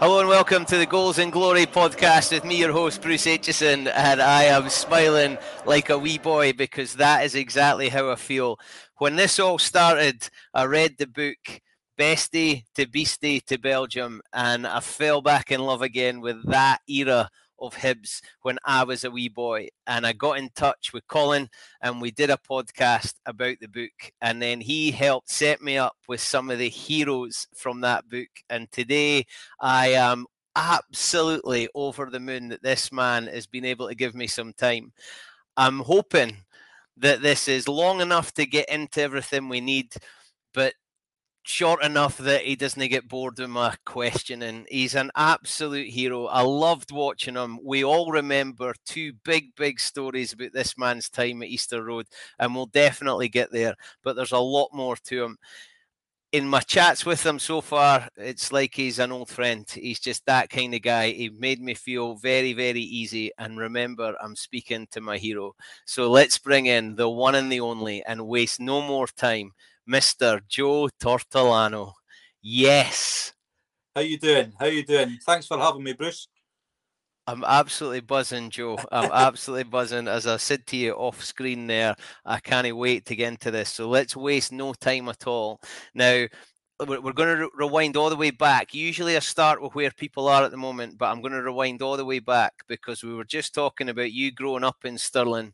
Hello and welcome to the Goals and Glory podcast with me, your host, Bruce Aitchison, and I am smiling like a wee boy because that is exactly how I feel. When this all started, I read the book Bestie to Beastie to Belgium, and I fell back in love again with that era of Hibs when I was a wee boy. And I got in touch with Colin and we did a podcast about the book. And then he helped set me up with some of the heroes from that book. And today I am absolutely over the moon that this man has been able to give me some time. I'm hoping that this is long enough to get into everything we need, but short enough that he doesn't get bored with my questioning. He's an absolute hero. I loved watching him. We all remember two big, big stories about this man's time at Easter Road, and we'll definitely get there. But there's a lot more to him. In my chats with him so far, it's like he's an old friend. He's just that kind of guy. He made me feel very, very easy. And remember, I'm speaking to my hero. So let's bring in the one and the only and waste no more time. Mr. Joe Tortolano. Yes. How you doing? How you doing? Thanks for having me, Bruce. I'm absolutely buzzing, Joe. I'm absolutely buzzing. As I said to you off screen there, I can't wait to get into this. So let's waste no time at all. Now, we're going to rewind all the way back. Usually, I start with where people are at the moment, but I'm going to rewind all the way back because we were just talking about you growing up in Stirling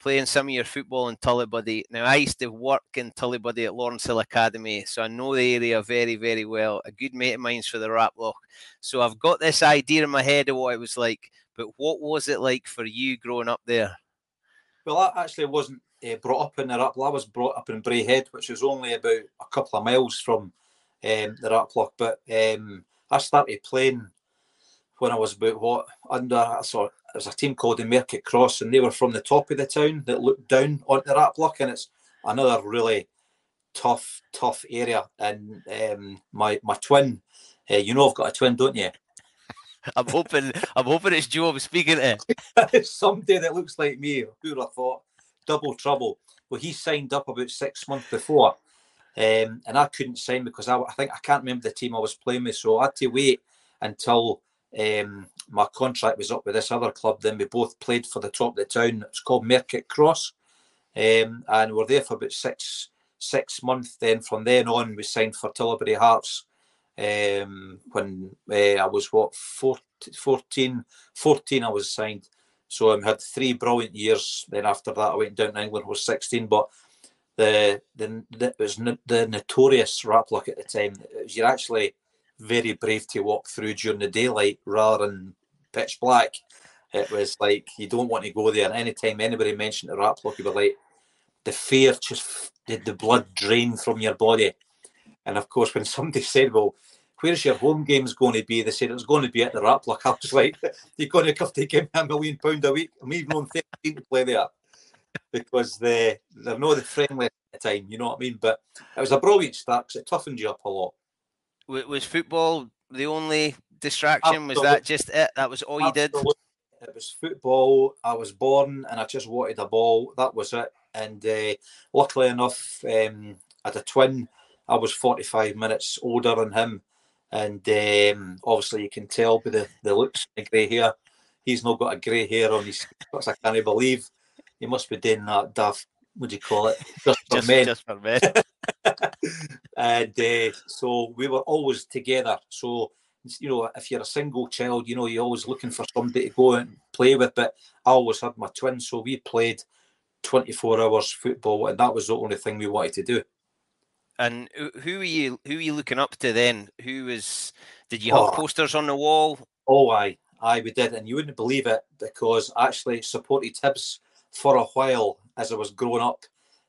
playing some of your football in Tullibody. Now, I used to work in Tullibody at Lornshill Academy, so I know the area very, very well. A good mate of mine's for the Raploch. So I've got this idea in my head of what it was like. But what was it like for you growing up there? Well, I actually wasn't uh, brought up in the Raploch. I was brought up in Braehead, which was only about a couple of miles from um, the Raploch. But um, I started playing when I was about what under there's a team called the Market Cross, and they were from the top of the town that looked down onto the Raploch, and it's another really tough, tough area. And um, my my twin, uh, you know, I've got a twin, don't you? I'm hoping, I'm hoping it's Joe I'm speaking to. Somebody that looks like me. Who would have thought? Double trouble. Well, he signed up about six months before, um, and I couldn't sign because I, I think I can't remember the team I was playing with, so I had to wait until um, my contract was up with this other club. Then we both played for the top of the town. It's called Market Cross, um, and we're there for about six six months. Then from then on, we signed for Tullibody Hearts. Um, when uh, I was what 14, 14, I was signed. So I had three brilliant years. Then after that, I went down to England. was sixteen, but the the, the it was the notorious Raploch at the time. You're actually very brave to walk through during the daylight rather than pitch black. It was like you don't want to go there. Anytime anybody mentioned the Raploch, you were like, the fear just did the blood drain from your body. And of course, when somebody said, "Well, where's your home games going to be?" They said it was going to be at the Raploch. I was like, "You're going to have to give me a million pound a week. I'm even on 13 to play there." Because the they're not the friendly at the time, you know what I mean? But it was a brilliant start because it toughened you up a lot was football the only distraction? Absolutely. Was that just it? That was all Absolutely. you did? It was football. I was born and I just wanted a ball. That was it. And uh, luckily enough, um, I had a twin. I was 45 minutes older than him. And um, obviously, you can tell by the, the looks, the grey hair. He's not got a grey hair on his face. I can't believe he must be doing that daft what do you call it? Just for just, men. Just for men. and uh, so we were always together. So you know, if you're a single child, you know, you're always looking for somebody to go and play with. But I always had my twins, so we played 24 hours football, and that was the only thing we wanted to do. And who are you? Who are you looking up to then? Who was? Did you have oh, posters on the wall? Oh, I, I we did, and you wouldn't believe it because I actually supported Hibs for a while as I was growing up.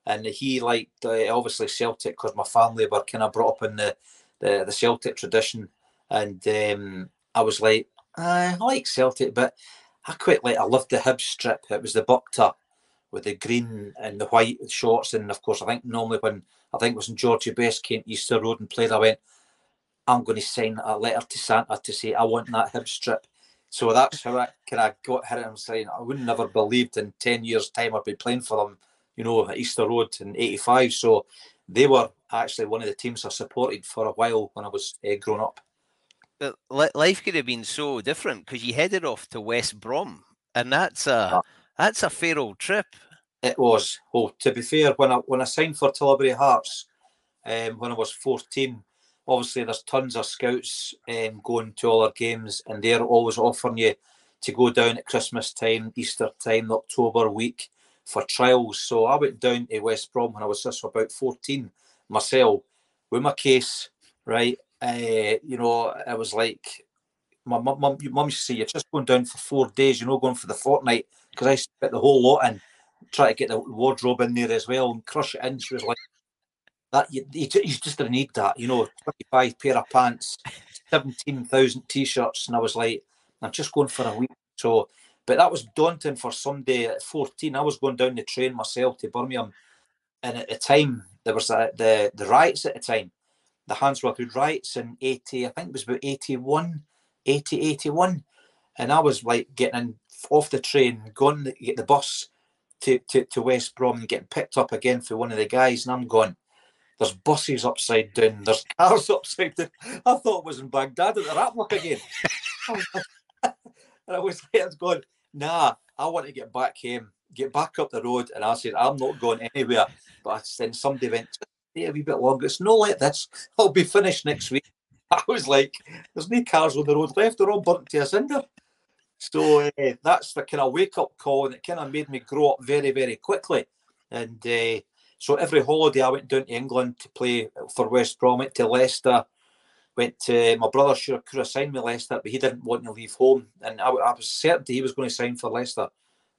And he liked uh, obviously Celtic because my family were kind of brought up in the, the, the Celtic tradition. And um, I was like, I like Celtic, but I quite like, I loved the Hibs strip. It was the Bukta with the green and the white shorts. And of course, I think normally when I think it was in Georgie Best came to Easter Road and played, I went, I'm going to sign a letter to Santa to say I want that Hibs strip. So that's how I kind of got hit. I'm saying I wouldn't never believed in ten years' time I'd be playing for them. You know, at Easter Road in '85. So they were actually one of the teams I supported for a while when I was uh, growing up. But life could have been so different because you headed off to West Brom, and that's a yeah. that's a fair old trip. It was. Oh, to be fair, when I when I signed for Tullibody Hearts, um, when I was fourteen, obviously there's tons of scouts um, going to all our games, and they're always offering you to go down at Christmas time, Easter time, October week for trials. So I went down to West Brom when I was just about 14 myself with my case, right? Uh, you know, I was like, my mum, mum, mum used to say, you're just going down for four days, you're not going for the fortnight, because I put the whole lot in, try to get the wardrobe in there as well and crush it in. She was like, that you, you, you just didn't need that, you know, 25 pair of pants, 17,000 t-shirts, and I was like, I'm just going for a week. So, but that was daunting for somebody at 14. I was going down the train myself to Birmingham, and at the time there was a, the the riots at the time, the Handsworth Road riots in 80. I think it was about 81, 80, 81, and I was like getting in, off the train, going to get the bus to, to, to West Brom and getting picked up again for one of the guys, and I'm going there's buses upside down. There's cars upside down. I thought it was in Baghdad at the Raploch again. and I was like, I was going, nah, I want to get back home, get back up the road. And I said, I'm not going anywhere. But then somebody went, stay a wee bit longer. It's no like this. I'll be finished next week. I was like, there's no cars on the road left. They're all burnt to a cinder. So uh, that's the kind of wake up call, and it kind of made me grow up very, very quickly. And uh, so every holiday I went down to England to play for West Brom, went to Leicester, went to my brother sure could have signed me Leicester, but he didn't want to leave home, and I, I was certain he was going to sign for Leicester,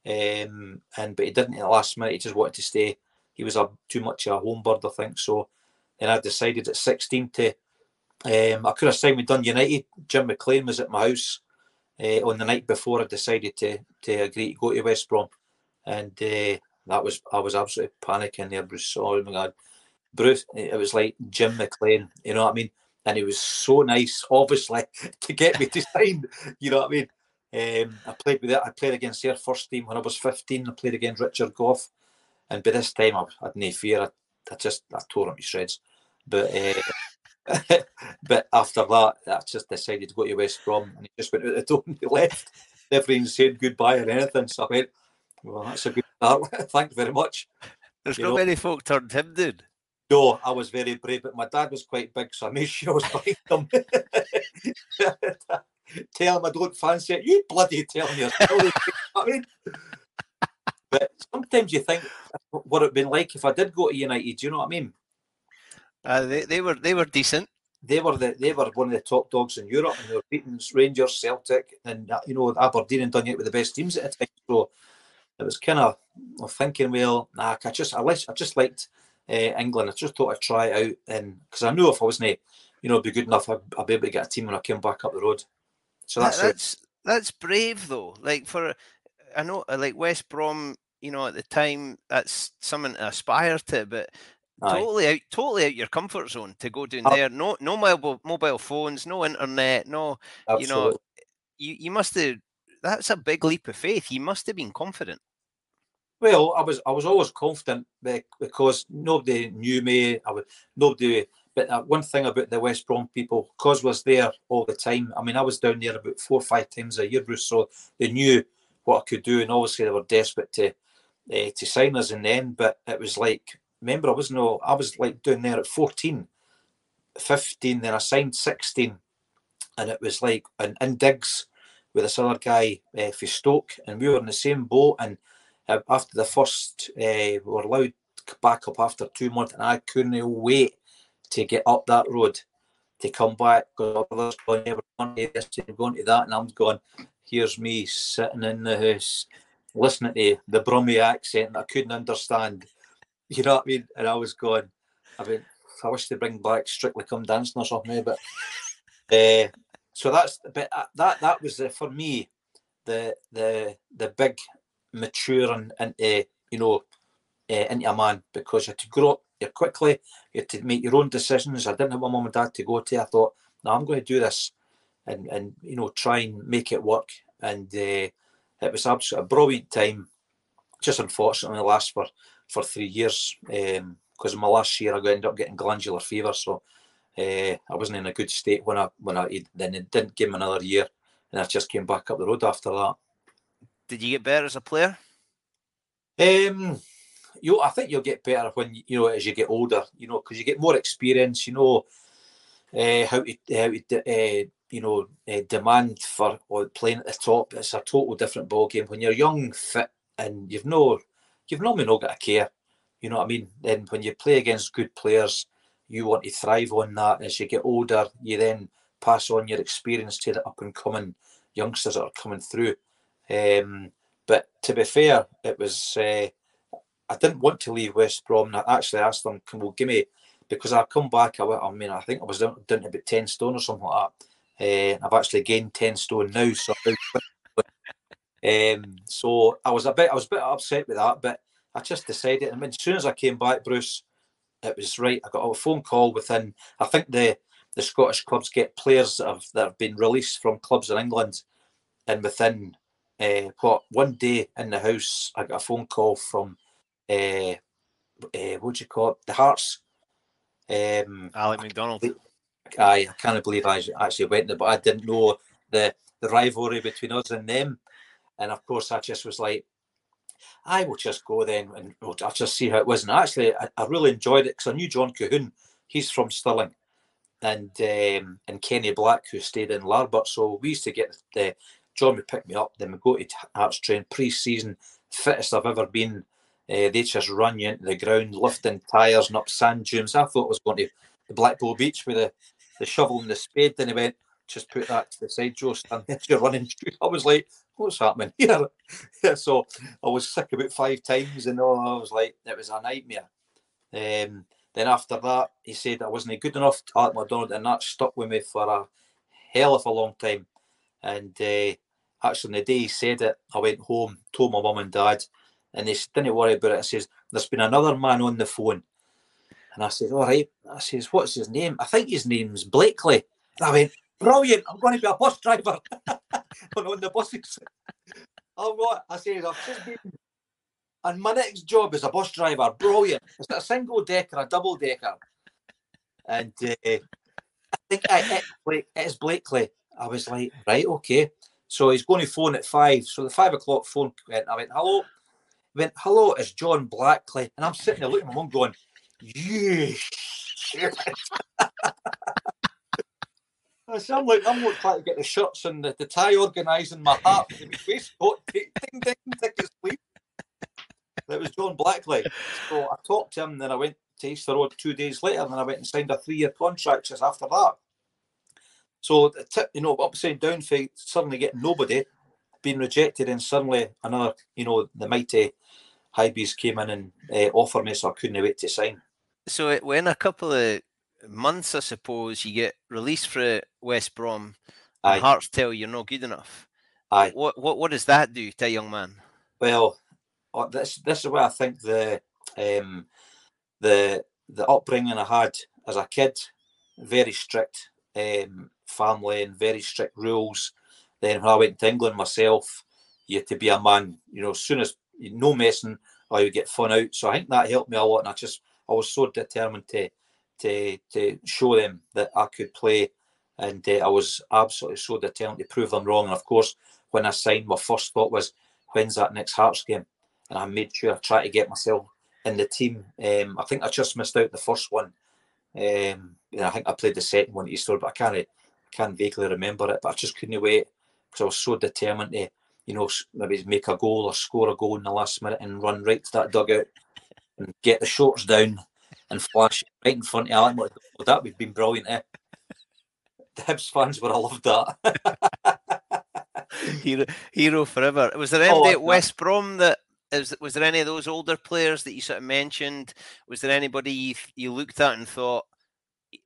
um, and but he didn't at the last minute. He just wanted to stay. He was a too much a home bird, I think. So then I decided at 16 to. Um, I could have signed with Dun United. Jim McLean was at my house uh, on the night before I decided to to agree to go to West Brom, and uh, that was I was absolutely panicking there, Bruce. Oh my god, Bruce! It was like Jim McLean. You know what I mean? And he was so nice, obviously, to get me to sign. You know what I mean? Um, I played with it. I played against their first team when I was 15. I played against Richard Gough, and by this time I, had no fear. I, I just I tore him to shreds. But uh, but after that, I just decided to go to West Brom, and he just went out the door and he left. Never even said goodbye or anything. So I went, well, that's a good start. Thank you very much. There's you not know. many folk turned him down. No, I was very brave, but my dad was quite big, so I made sure I was behind him. tell him I don't fancy it. You bloody tell me. I mean, but sometimes you think what it'd been like if I did go to United. Do you know what I mean? Uh, they, they were they were decent. They were the they were one of the top dogs in Europe, and they were beating Rangers, Celtic, and uh, you know Aberdeen and done it with the best teams at the time. So it was kind of thinking, well, nah, I just I, I just liked uh, England. I just thought I'd try it out, and because I knew if I wasn't, you know, be good enough, I'd, I'd, be able to get a team when I came back up the road. So that's that, that's, that's brave though. Like for I know, uh, like West Brom, you know, at the time, that's something to aspire to, but. Aye. Totally out, totally out your comfort zone to go down oh. there. No, no mobile mobile phones, no internet, no. Absolutely. You know, you you must have. That's a big leap of faith. You must have been confident. Well, I was I was always confident because nobody knew me. I was nobody. But uh, one thing about the West Brom people, cause was there all the time. I mean, I was down there about four or five times a year, Bruce. So they knew what I could do, and obviously they were desperate to uh, to sign us in the end. But it was like, remember, I was no, I was like down there at 14, 15, then I signed 16, and it was like an in digs with this other guy uh, for Stoke, and we were in the same boat and uh, after the first, uh, we were allowed back up after two months, and I couldn't wait to get up that road to come back because others going, yeah, going to this going to that, and I'm going, here's me sitting in the house listening to the Brummie accent that I couldn't understand. You know what I mean? And I was going, I mean, I wish to bring back Strictly Come Dancing or something, but uh, so that's but uh, that that was for me the the the big maturing into you know uh, into a man because you had to grow up quickly. You had to make your own decisions. I didn't have my mum and dad to go to. I thought, no, I'm going to do this, and and you know try and make it work. And uh, it was absolutely a brilliant time. Just unfortunately, last for for three years because um, my last year I ended up getting glandular fever. So uh, I wasn't in a good state when I when I then it didn't give me another year, and I just came back up the road after that. Did you get better as a player? Um, you, I think you'll get better when you know as you get older. You know, because you get more experience. You know uh, how to how to uh, you know uh, demand for playing at the top. It's a total different ball game when you're young, fit, and you've no you've normally not got a care. You know what I mean? Then when you play against good players, you want to thrive on that. As you get older, you then pass on your experience to the up and coming youngsters that are coming through. Um, but to be fair, it was uh, I didn't want to leave West Brom. I actually asked them, "Can we give me?" Because I come back, I, I mean, I think I was down, down to about ten stone or something like that. Uh, I've actually gained ten stone now, so um, so I was a bit, I was a bit upset with that, but I just decided. I mean, as soon as I came back, Bruce, it was right. I got a phone call within. I think the the Scottish clubs get players that have that have been released from clubs in England, and within uh, what one day in the house, I got a phone call from uh, uh, what do you call it? The Hearts. Um, Alec McDonald. I, I can't believe I actually went there, but I didn't know the the rivalry between us and them. And of course, I just was like, I will just go then and I'll just see how it was. And actually, I, I really enjoyed it because I knew John Colquhoun. He's from Stirling, and um, and Kenny Black, who stayed in Larbert. So we used to get the John would pick me up. Then we go to Hearts train pre-season, fittest I've ever been. Uh, they just run you into the ground, lifting tyres and up sand dunes. I thought I was going to Blackpool Beach with the, the shovel and the spade. Then he went, just put that to the side, Joe. Stand you're running. I was like, what's happening here? yeah, so I was sick about five times, and all I was like, it was a nightmare. Um, then after that, he said I wasn't good enough to at McDonald, and that stuck with me for a hell of a long time. And uh, actually, on the day he said it, I went home, told my mum and dad, and they didn't worry about it. I says, "There's been another man on the phone," and I said, "All right." I says, "What's his name?" I think his name's Blakely. And I went, "Brilliant! I'm going to be a bus driver." on the buses. Oh, what? I said, I've just been. And my next job is a bus driver. Brilliant. Is it a single decker, a double decker? And uh, I think I, it, it's Blakely. I was like, right, okay. So he's going to phone at five. So the five o'clock phone went. I went, hello. He went, hello, it's John Blackley. And I'm sitting there looking at my mum going, you I sound like I'm trying to get the shirts and the, the tie in my waistcoat, ding, ding, ding. It was John Blackley. So I talked to him, then I went to Easter Road two days later, and then I went and signed a three-year contract just after that. So, you know, upside down for suddenly getting nobody, being rejected, and suddenly another, you know, the mighty Hibees came in and uh, offered me, so I couldn't wait to sign. So when a couple of months, I suppose, you get released for West Brom, and Aye. Hearts tell you're not good enough. Aye. What what what does that do to a young man? Well, uh, this this is where I think the um, the the upbringing I had as a kid, very strict um, family and very strict rules. Then when I went to England myself, you had to be a man. You know, as soon as no messing, or you get fun out. So I think that helped me a lot, and I just I was so determined to to to show them that I could play, and uh, I was absolutely so determined to prove them wrong. And of course, when I signed, my first thought was, "When's that next Hearts game?" And I made sure I tried to get myself in the team. Um, I think I just missed out the first one. Um, I think I played the second one at Easter, but I can't I can't vaguely remember it. But I just couldn't wait because I was so determined to, you know, maybe make a goal or score a goal in the last minute and run right to that dugout and get the shorts down and flash right in front of Alan. Well, that would have been brilliant. Eh? The Hibs fans would have loved that. hero, hero forever. Was there anybody oh, at West Brom that is, was there any of those older players that you sort of mentioned? Was there anybody you, you looked at and thought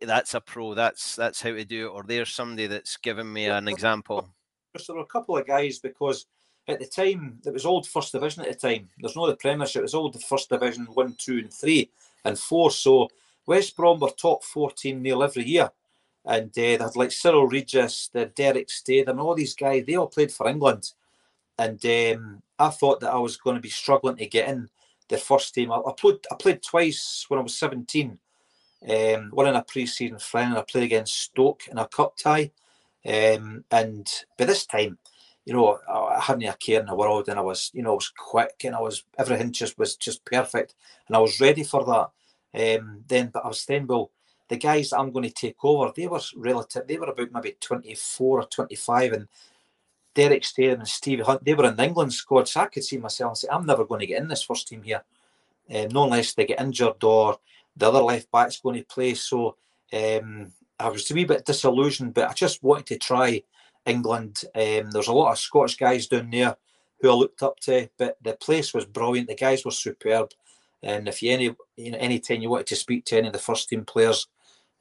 that's a pro? That's that's how to do it, or there's somebody that's given me an example? There were a couple of guys because at the time it was old first division at the time. There's no the Premiership. It was old first division one, two, and three and four. So West Brom were top 14 nearly every year. And uh, they had like Cyril Regis, the Derek Statham, and all these guys, they all played for England. And um, I thought that I was going to be struggling to get in the first team. I, I, played I played twice when I was 17. um, one in a pre-season friend, and I played against Stoke in a cup tie. Um, and by this time, you know, I hadn't a care in the world, and I was, you know, I was quick, and I was everything just was just perfect, and I was ready for that. Um, then, but I was saying, well, the guys I'm going to take over, they were relative, they were about maybe 24 or 25, and Derek Steyn and Stevie Hunt, they were in the England squad, so I could see myself and say, I'm never going to get in this first team here, um, no unless they get injured or the other left back's going to play. So um, I was a wee bit disillusioned, but I just wanted to try England. Um, there's a lot of Scottish guys down there who I looked up to, but the place was brilliant. The guys were superb. And if you any you know any time you wanted to speak to any of the first team players,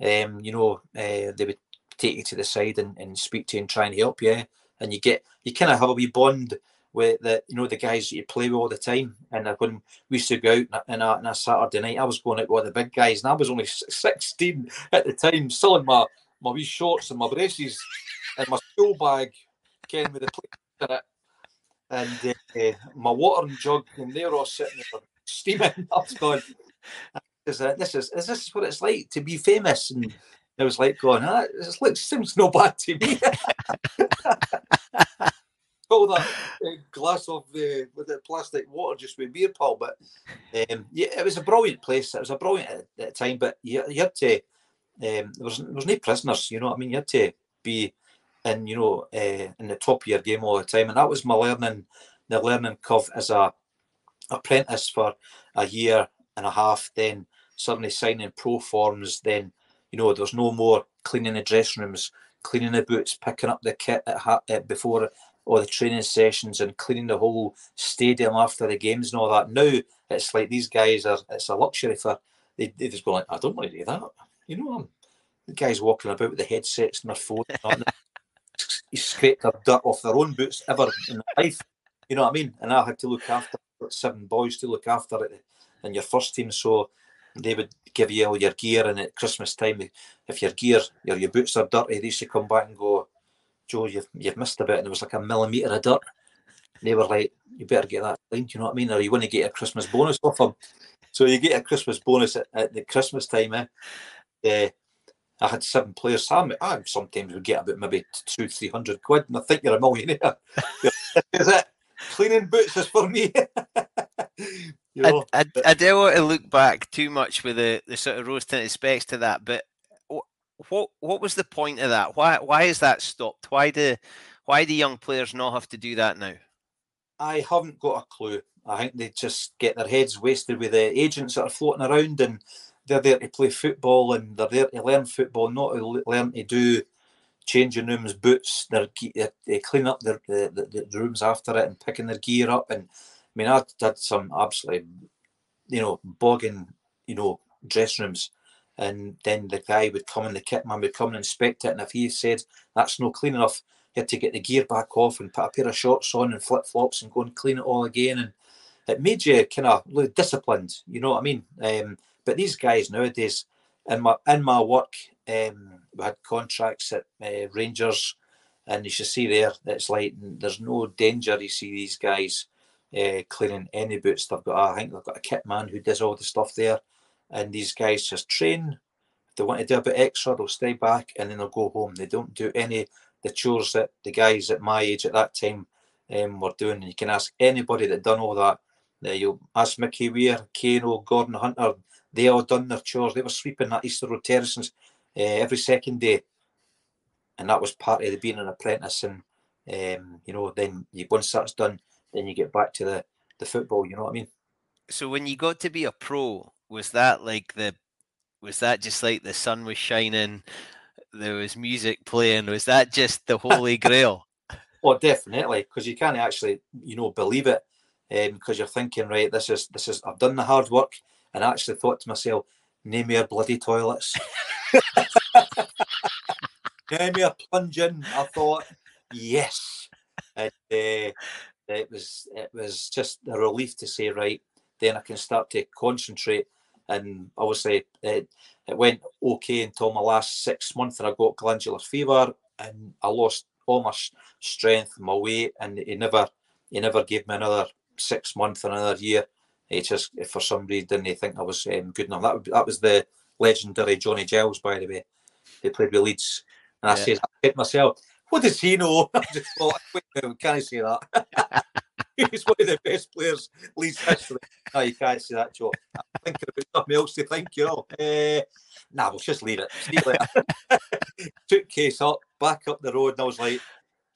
um, you know uh, they would take you to the side and, and speak to you and try and help you. And you get you kind of have a wee bond with the you know the guys that you play with all the time. And when we used to go out in a, on a Saturday night, I was going out with the big guys, and I was only sixteen at the time, still in my my wee shorts and my braces and my school bag, came with the plate in it, and uh, my watering jug, and they were all sitting there steaming. I was going, is uh, this is is this what it's like to be famous? And it was like going, ah, this looks seems no bad to me. All that uh, glass of the with the plastic water just with beer pal, but um, yeah, it was a brilliant place. It was a brilliant at, at time, but you, you had to. Um, there was there was no prisoners, you know. what I mean, you had to be in you know uh, in the top of your game all the time, and that was my learning the learning curve as a apprentice for a year and a half. Then suddenly signing pro forms. Then you know there's no more cleaning the dressing rooms, cleaning the boots, picking up the kit at, at before all the training sessions and cleaning the whole stadium after the games and all that. Now it's like these guys are it's a luxury for they, they just go like I don't want to do that. You know, I'm the guys walking about with the headsets and their phone. Scraped the dirt off their own boots ever in life. You know what I mean? And I had to look after seven boys to look after it in your first team. So they would give you all your gear, and at Christmas time, if your gear, your your boots are dirty, they used to come back and go, Joe, you've you've missed a bit, and it was like a millimetre of dirt. They were like, you better get that cleaned. You know what I mean? Or you want to get a Christmas bonus off them. So you get a Christmas bonus at, at the Christmas time. Eh? Uh, I had seven players. I, I sometimes would get about maybe two, three hundred quid, and I think you're a millionaire. is it? Cleaning boots is for me. you know, I, I, I, don't want to look back too much with the, the sort of rose tinted specs to that, but what what was the point of that? Why why is that stopped? Why do why do young players not have to do that now? I haven't got a clue. I think they just get their heads wasted with the agents that are floating around and they're there to play football and they're there to learn football, not to learn to do changing rooms, boots. They're, they clean up their, the, the, rooms after it and picking their gear up. And I mean, I did some absolutely, you know, bogging, you know, dressing rooms. And then the guy would come and the kit man would come and inspect it. And if he said that's no clean enough, he had to get the gear back off and put a pair of shorts on and flip flops and go and clean it all again. And it made you kind of disciplined, you know what I mean? Um, but these guys nowadays, in my in my work, um, we had contracts at uh, Rangers, and you should see there it's like there's no danger. You see these guys uh, cleaning any boots. They've got, I think they've got a kit man who does all the stuff there, and these guys just train. If they want to do a bit extra, they'll stay back and then they'll go home. They don't do any the chores that the guys at my age at that time um, were doing. And you can ask anybody that done all that. Uh, you ask Mickey Weir, Kano, Gordon Hunter, they all done their chores. They were sweeping that Easter Road terraces uh, every second day, and that was part of the being an apprentice. And um, you know, then you once that's done, then you get back to the the football. You know what I mean? So when you got to be a pro, was that like the was that just like the sun was shining? There was music playing. Was that just the holy grail? oh, definitely, because you can't actually, you know, believe it, because um, you're thinking, right, this is this is I've done the hard work and I actually thought to myself, name me a bloody toilets. name me a plunge in. I thought, yes. And, uh, it was it was just a relief to say, right, then I can start to concentrate. And obviously, it, it went okay until my last six months, and I got glandular fever, and I lost all my strength, my weight, and he never he never gave me another six months, another year. He just, for some reason, didn't think I was um, good enough. That that was the legendary Johnny Giles, by the way. They played with Leeds. And I yeah. said, I said myself, what does he know? I just thought, wait, can I say that? He's one of the best players Leeds history. No, you can't say that, Joe. I'm thinking about something else to think, you know. Uh, nah, we'll just leave it. Took case up, back up the road, and I was like,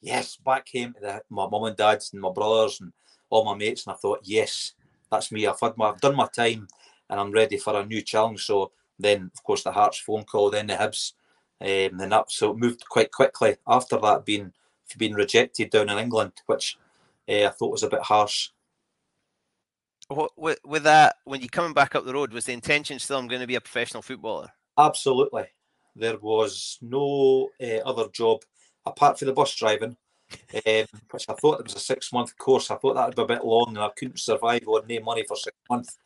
yes, back came to the, my mum and dad's and my brothers and all my mates. And I thought, yes, that's me. I've had my, I've done my time, and I'm ready for a new challenge. So then, of course, the Hearts phone call, then the Hibs, um, and that so it moved quite quickly after that being being rejected down in England, which uh, I thought was a bit harsh. With, with that, when you're coming back up the road, was the intention still I'm going to be a professional footballer? Absolutely. There was no uh, other job apart from the bus driving, um, which I thought it was a six month course. I thought that would be a bit long and I couldn't survive on no money for six months.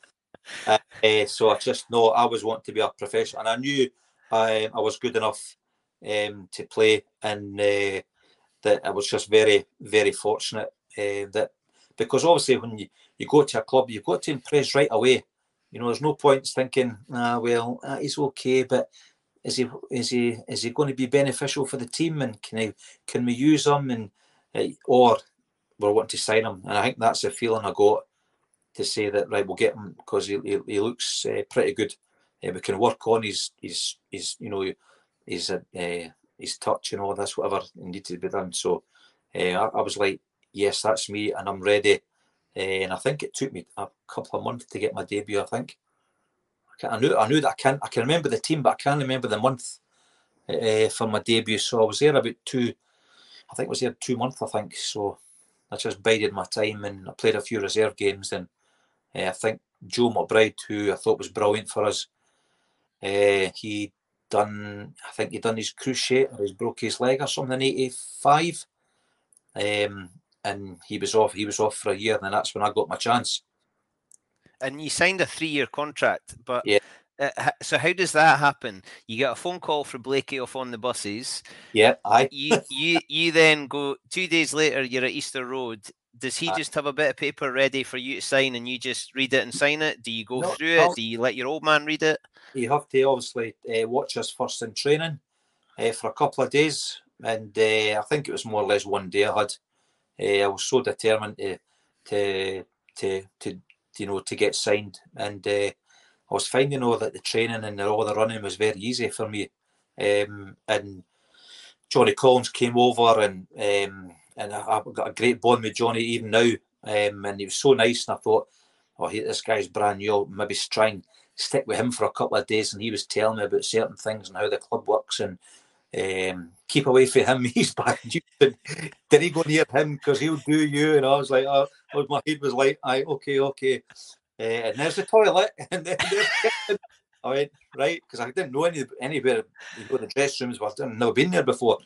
Uh, uh, so I just know I was wanting to be a professional and I knew I, I was good enough um, to play and uh, that I was just very, very fortunate uh, that because obviously when you, you go to a club, you've got to impress right away. You know, there's no point thinking, ah, well, he's okay, but is he is he is he going to be beneficial for the team and can I can we use him and uh, or we're wanting to sign him and I think that's the feeling I got to say that right we'll get him because he, he, he looks uh, pretty good. Uh, we can work on his his his you know his uh, his touch and all this whatever needed to be done. So I, I was like yes, that's me, and I'm ready. And I think it took me a couple of months to get my debut. I think I knew I knew that I can I can remember the team, but I can't remember the month uh, for my debut. So I was there about two. I think I was there two months. I think so. I just bided my time and I played a few reserve games. And uh, I think Joe McBride, who I thought was brilliant for us, he done. I think he done his cruciate or he's broke his leg or something in '85. Um, and he was off. He was off for a year, and that's when I got my chance. And you signed a three-year contract, but yeah. Uh, so how does that happen? You get a phone call from Blakey off on the buses. Yeah, I. you you you then go two days later. You're at Easter Road. Does he just have a bit of paper ready for you to sign, and you just read it and sign it? Do you go no, through it? Do you let your old man read it? You have to obviously uh, watch us first in training uh, for a couple of days, and uh, I think it was more or less one day I had uh, I was so determined to, to to to you know to get signed, and uh, I was finding all that the training and all the running was very easy for me. Um, and Johnny Collins came over, and um, and I, have got a great bond with Johnny even now. Um, and he was so nice, and I thought, oh, this guy's brand new. I'll maybe try and stick with him for a couple of days. And he was telling me about certain things and how the club works and um, keep away from him. He's bad. Did he go near him because he'll do you? And I was like, oh, my head was like, I okay, okay. Uh, and there's the toilet, and then I went right because I didn't know any anywhere you to the dressing rooms. Well, I've never been there before.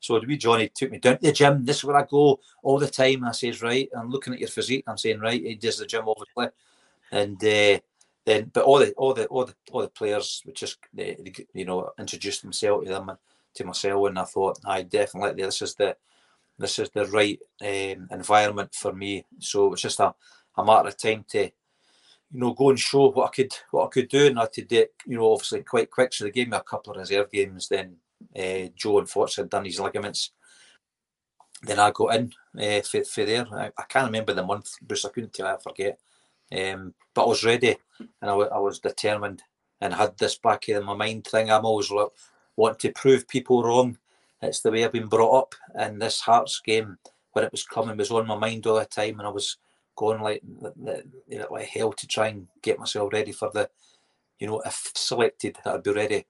So wee Johnny took me down to the gym. This is where I go all the time. I says, right, I'm looking at your physique. I'm saying, right, he does the gym obviously, and uh, then but all the all the all the all the players would just uh, you know introduce themselves to them to myself, and I thought, I definitely this is the this is the right um, environment for me. So it was just a, a matter of time to, you know, go and show what I could what I could do, and I had to do it, you know, obviously quite quick. So they gave me a couple of reserve games. Then uh, Joe unfortunately had done his ligaments. Then I got in uh, for, for there. I, I, can't remember the month, Bruce. I couldn't tell. I forget. Um, but I was ready, and I, I was determined, and had this back in my mind thing. I'm always want to prove people wrong. It's the way I've been brought up. And this Hearts game, when it was coming, was on my mind all the time, and I was going like you know, like hell to try and get myself ready for the, you know, if selected, I'd be ready.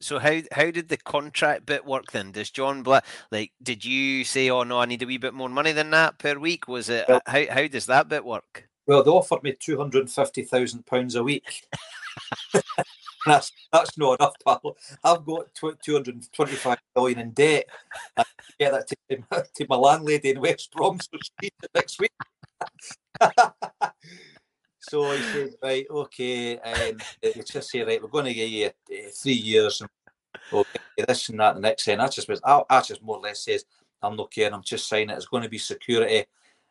So how how did the contract bit work then? Does John Black like did you say, oh no, I need a wee bit more money than that per week? Was it well, how how does that bit work? Well, they offered me two hundred and fifty thousand pounds a week. that's that's not enough, pal. I've got two hundred and twenty-five million in debt. I get that to, to my landlady in West Brom so next week. so he said, right, okay, um, it's just say, right, we're going to give you uh, three years and we'll this and that the next thing. I just was, I, I just more or less says, I'm not caring, I'm just saying it. It's going to be security.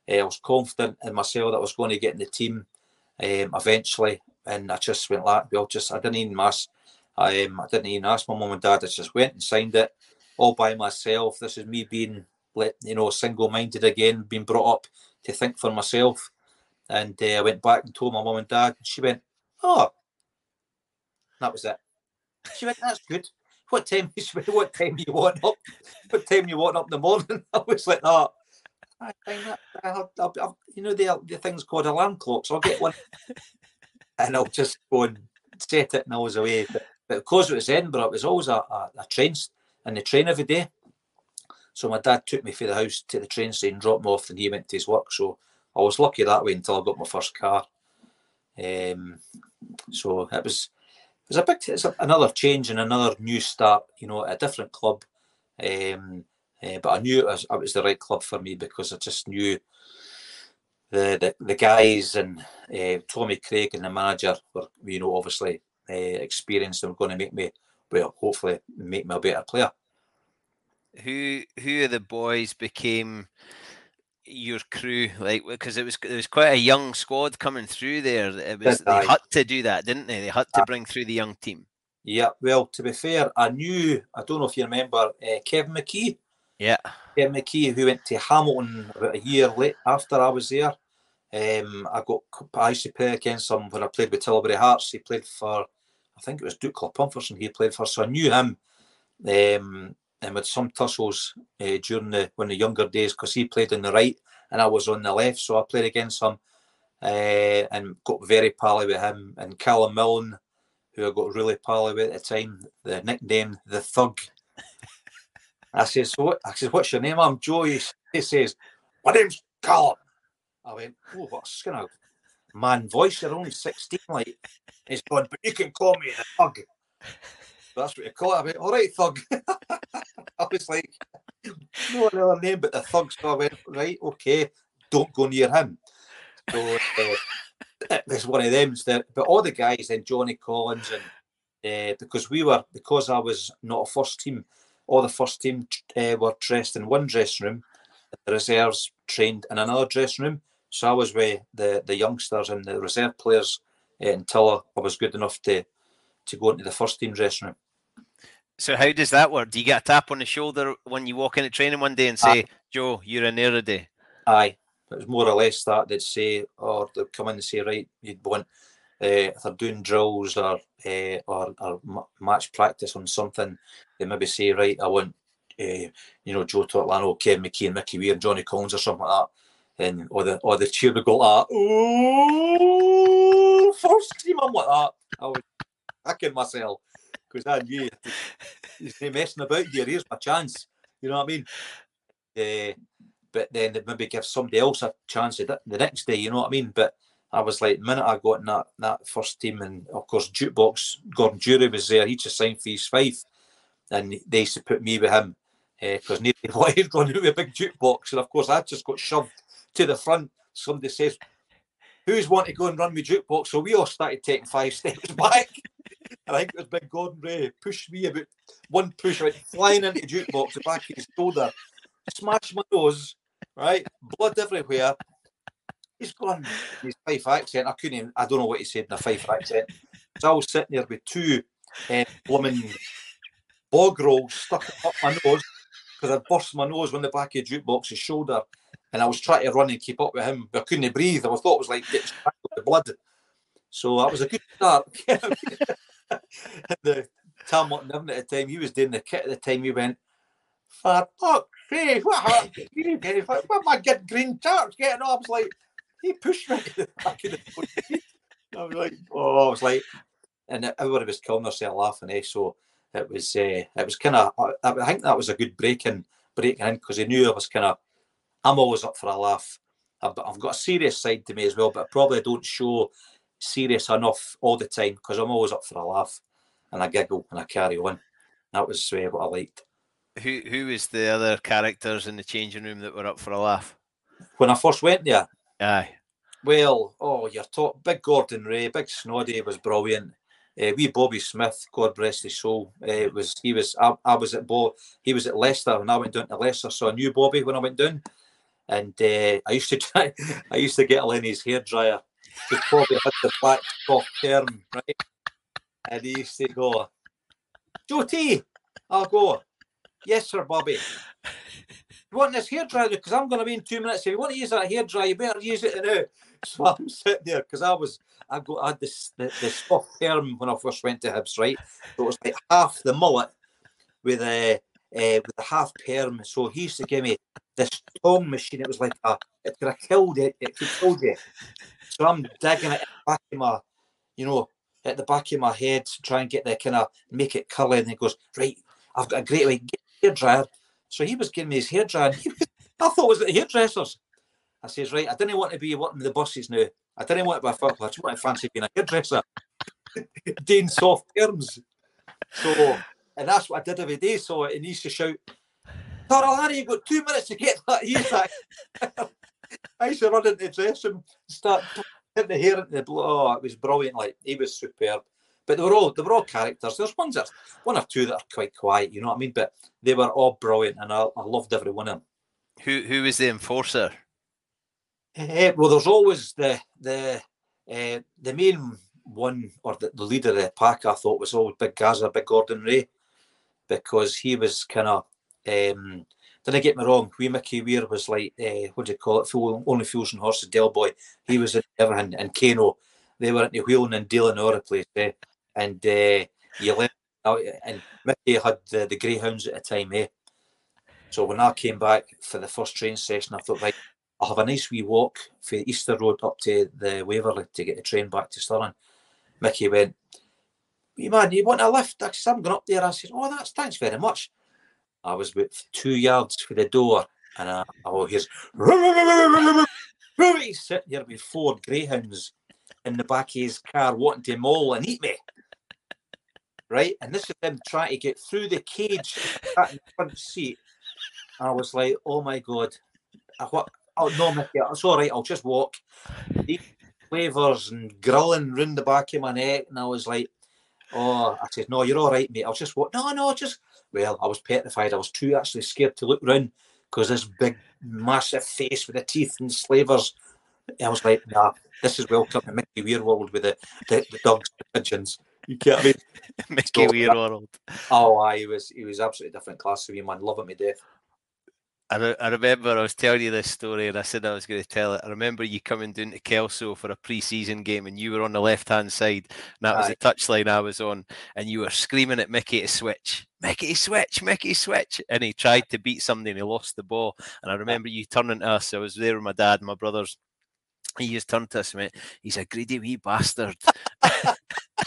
Uh, I was confident in myself that I was going to get in the team um, eventually and I just went like, well, just I didn't even ask. I, um, I didn't even ask my mum and dad. I just went and signed it all by myself. This is me being, you know, single-minded again, being brought up to think for myself. And uh, I went back and told my mum and dad, and she went, "Oh, that was it." She went, "That's good." What time? What time you want up? What time you want up in the morning? I was like, "Oh, I find that I'll, I'll, I'll, you know the the thing's called alarm clocks. I'll get one, and I'll just go and set it, and I was away." But, but because it was Edinburgh, it was always a, a, a train and the train every day. So my dad took me from the house to the train station, dropped me off, and he went to his work. So I was lucky that way until I got my first car. Um, so it was it was a big it's another change and another new start. You know, a different club. Um, uh, but I knew it was, it was the right club for me because I just knew the the, the guys and uh, Tommy Craig and the manager were you know obviously uh, experienced and were going to make me well hopefully make me a better player. Who who of the boys became your crew? Like because it was it was quite a young squad coming through there. It was they had to do that didn't they? They had to bring through the young team. Yeah well to be fair i knew i don't know if you remember uh, kevin mckee yeah. Kevin mckee who went to hamilton about a year late after i was there. Um i got i used to play against him when i played with tullibody hearts. He played for i think it was Dukla Pumpherston he played for so i knew him um and with some tussles uh, during the when the younger days because he played on the right and I was on the left, so I played against him uh, and got very pally with him. And Callum Milne, who I got really pally with at the time, the nickname the Thug. I says, "What?" I says, "What's your name?" I'm Joe. He, says, "My name's Callum." I went, "Oh, what's kind of man voice? You're only sixteen, like." He's going, "But you can call me the Thug." That's what you call it. I went, all right, thug. I was like, no other name but the thug. So I went, right, okay, don't go near him. So uh, there's one of them. But all the guys, then Johnny Collins, and uh, because we were, because I was not a first team, all the first team uh, were dressed in one dressing room. The reserves trained in another dressing room. So I was with the, the youngsters and the reserve players uh, until I was good enough to to go into the first team dressing room. So how does that work? Do you get a tap on the shoulder when you walk into training one day and say, Aye. "Joe, you're in there today"? Aye, it was more or less that they'd say, or they'd come in and say, "Right, you'd want." Uh, if they're doing drills or, uh, or or match practice on something, they maybe say, "Right, I want uh, you know, Joe Tortolano, Ken McKee, and Mickey Weir, and Johnny Collins, or something like that. And or the or the cheer would go like, "Oh, first team!" I'm like that. I was kicking myself because I knew he's messing about here. Here's my chance. You know what I mean? Uh, but then they maybe give somebody else a chance the next day. You know what I mean? But I was like, the minute I got in that, that first team, and of course, jukebox Gordon Durie was there. He just signed for East Fife, and they used to put me with him because uh, nobody wanted running with a big jukebox, and of course, I just got shoved to the front. Somebody says, "Who's want to go and run with jukebox?" So we all started taking five steps back. I think it was Big Gordon Rae pushed me about one push, went flying into the jukebox, the back of his shoulder, smashed my nose, right? Blood everywhere. He's gone his Fife accent. I couldn't even, I don't know what he said in a Fife accent. So I was sitting there with two uh, blooming bog roll stuck up my nose because I burst my nose on the back of jukebox's shoulder and I was trying to run and keep up with him, but I couldn't breathe. I thought it was like getting blood. So that was a good start. the Tom Morton at the time, he was doing the kit at the time. He went, "For fuck's sake, what happened? What my good green tarts getting off?" I was like, he pushed me the back of the I was like, oh, I was like, and everybody was killing themselves laughing. Eh? So it was, uh, it was kind of. I think that was a good breaking breaking in because he knew I was kind of. I'm always up for a laugh. I've, I've got a serious side to me as well, but I probably don't show serious enough all the time because I'm always up for a laugh and I giggle and I carry on. That was uh, what I liked. Who who was the other characters in the changing room that were up for a laugh? When I first went there, aye. Well, oh, you're talking big Gordon Rae, big Snoddy was brilliant. Uh, wee Bobby Smith, God bless his soul, uh, was he was I, I was at Bo, he was at Leicester, and I went down to Leicester, so I knew Bobby when I went down, and uh, I used to try, I used to get Lenny's hair dryer he probably had the black top term, right? And he used to go, Joe T, I'll go. Yes, sir, Bobby. You want this hair dryer? Because I'm going to be in two minutes. If you want to use that hair dryer, you better use it now. So I'm sitting there because I was, I got, I had this the, the soft term when I first went to Hibs, right? So it was like half the mullet with a uh, with a half perm. So he used to give me this tongue machine. It was like a, it could have killed it. It could kill you. So I'm digging it back in my, you know, at the back of my head to try and get the kind of make it curly. And he goes, right, I've got a great way, get hair dryer. So he was giving me his hair dryer. I thought it was the hairdressers. I says, right, I didn't want to be working with the buses now. I didn't want to be a. I just want to fancy being a hairdresser. Doing soft terms. So, and that's what I did every day. So it needs to shout, Tara Larry, you've got two minutes to get that hair. I used to run into the dressing room, start putting the hair into the blow. Oh, it was brilliant. Like he was superb. But they were all they were all characters. There's ones that one or two that are quite quiet, you know what I mean? But they were all brilliant, and I, I loved every one of them. Who who was the enforcer? Uh, well, there's always the the uh, the main one or the, the, leader of the pack. I thought was always Big Gaza, Big Gordon Rae, because he was kind of. Um, didn't get me wrong. Wee Mickey Weir was like, uh, what do you call it? Full, only fools and horses, Del Boy. He was in everything, and Kano, they were into wheeling and dealing all the place. Eh? And uh, you left out, and Mickey had the, the greyhounds at the time. Eh? So when I came back for the first training session, I thought, right, I'll have a nice wee walk for Easter Road up to the Waverley to get the train back to Stirling. Mickey went, you man, you want a lift? I said, I'm going up there. I said, oh, that's thanks very much. I was with two yards for the door, and I, oh, here's he's sitting here with four greyhounds in the back of his car wanting to maul and eat me. Right, and this is them trying to get through the cage in the front seat. I was like, oh my god, I, what? Oh no, Mickey, it's all right. I'll just walk. These flavors and grilling round the back of my neck, and I was like, oh, I said, no, you're all right, mate. I'll just walk. No, no, just. Well, I was petrified. I was too actually scared to look round because this big, massive face with the teeth and slavers. I was like, nah, this is welcome to Mickey Weir world with the, the, the dogs and pigeons. You get me? Mickey so, Weir world. Oh, I he was he was absolutely different class to me, man. Love him to death. I, re- I remember I was telling you this story and I said I was going to tell it. I remember you coming down to Kelso for a pre-season game and you were on the left-hand side and that was the touchline I was on and you were screaming at Mickey to switch. Mickey switch, Mickey switch. And he tried to beat somebody and he lost the ball. And I remember you turning to us. I was there with my dad and my brothers. He just turned to us and went, He's a greedy wee bastard.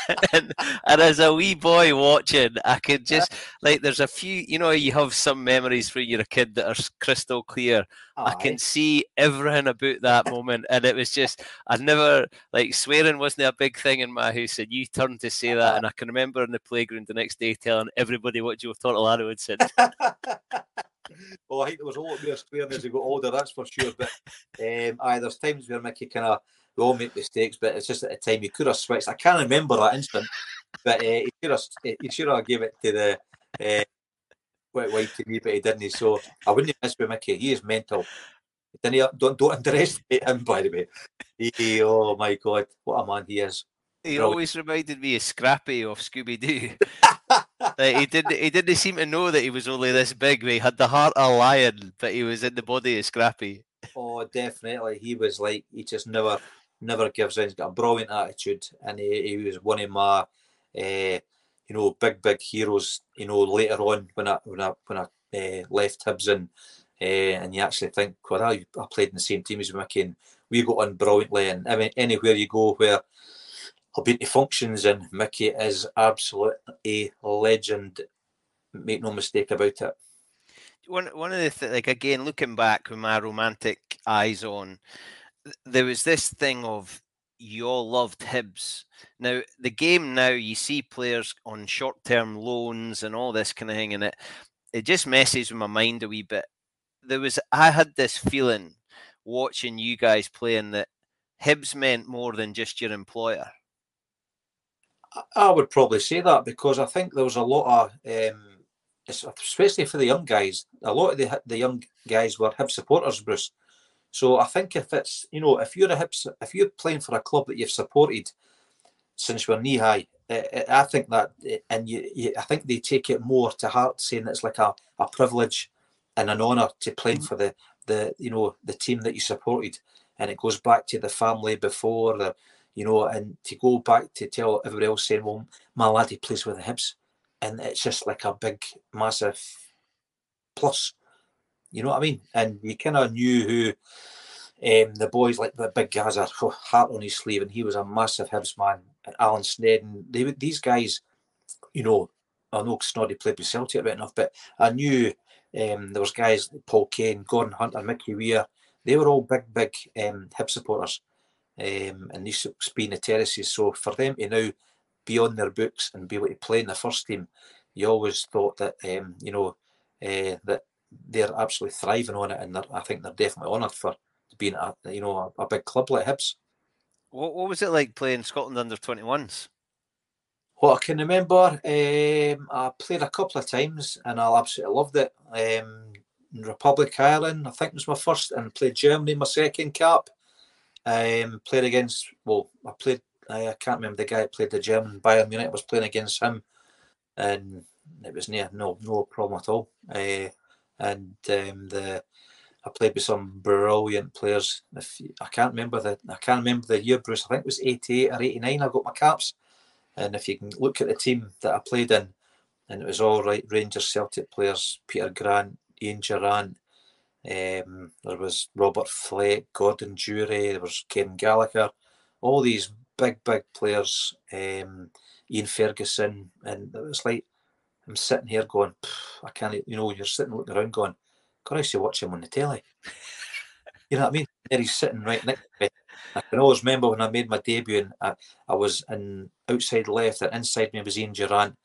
and, and, as a wee boy watching, I could just like there's a few, you know, you have some memories when you're a kid that are crystal clear. Aye. I can see everything about that moment, and it was just I never like swearing wasn't a big thing in my house, and you turned to say that, uh-huh. and I can remember in the playground the next day telling everybody what Joe Tortolano had said. well, I think there was a lot more swearing as we got older, that's for sure. But um, aye, there's times where Mickey kind of we all make mistakes, but it's just at the time you could have switched. I can't remember that instant, but uh, he should have he should have gave it to the uh, white to me, but he didn't. So I wouldn't mess with Mickey. He is mental. Don't, don't don't underestimate him, by the way. He, oh my god, what a man he is. He Brilliant. always reminded me of Scrappy of Scooby Doo. like he didn't he didn't seem to know that he was only this big. He had the heart of a lion, but he was in the body of Scrappy. Oh, definitely. He was like he just never never gives in. He's got a brilliant attitude, and he, he was one of my, uh, you know, big big heroes. You know, later on when I when I when I uh, left Hibs and uh, and you actually think, well, I, I played in the same team as Mickey, and we got on brilliantly. And I mean, anywhere you go where I've been to functions, and Mickey is absolutely a legend. Make no mistake about it. One one of the th- like again looking back with my romantic eyes on, there was this thing of you all loved Hibs. Now the game now you see players on short term loans and all this kind of thing, and it it just messes with my mind a wee bit. There was I had this feeling watching you guys playing that Hibs meant more than just your employer. I would probably say that because I think there was a lot of, um, especially for the young guys, a lot of the the young guys were Hibs supporters, Bruce. So I think if it's you know if you're a Hibs, if you're playing for a club that you've supported since you're knee high, eh, eh, I think that eh, and you, you, I think they take it more to heart, saying it's like a, a privilege and an honour to play mm-hmm. for the the you know the team that you supported, and it goes back to the family before the you know, and to go back to tell everybody else saying, well, my laddie plays with the Hibs, and it's just like a big, massive plus. You know what I mean? And you kind of knew who um, the boys like the big Gaza, oh, heart on his sleeve, and he was a massive Hibs man. And Alan Sneddon, they these guys, you know, I know Snoddy played with Celtic a bit enough, but I knew um, there was guys like Paul Kane, Gordon Hunter, Mickey Weir. They were all big, big um, supporters um, and these being the terraces. So for them to now be on their books and be able to play in the first team, you always thought that um, you know uh, that they're absolutely thriving on it, and I think they're definitely honoured for being a you know a, a, big club like Hibs. What, what was it like playing Scotland under twenty ones? What I can remember, um, I played a couple of times and I absolutely loved it. Um, Republic Ireland, I think was my first, and played Germany my second cap. Um, played against, well, I played, I, I can't remember the guy who played the German Bayern Munich, was playing against him, and it was near no no problem at all. Uh, and um, the I played with some brilliant players. If I can't remember the I can't remember the year, Bruce. I think it was eighty eight or eighty nine. I got my caps, and if you can look at the team that I played in, and it was all right Rangers Celtic players: Peter Grant, Ian Durrant, um, there was Robert Fleck, Gordon Durie, there was Kevin Gallacher, all these big, big players, um, Ian Ferguson, and it was like I'm sitting here going, I can't, you know, you're sitting looking around going, used to watch him on the telly. you know what I mean? There he's sitting right next to me. I can always remember when I made my debut and I, I was in outside left and inside me was Ian Durrant.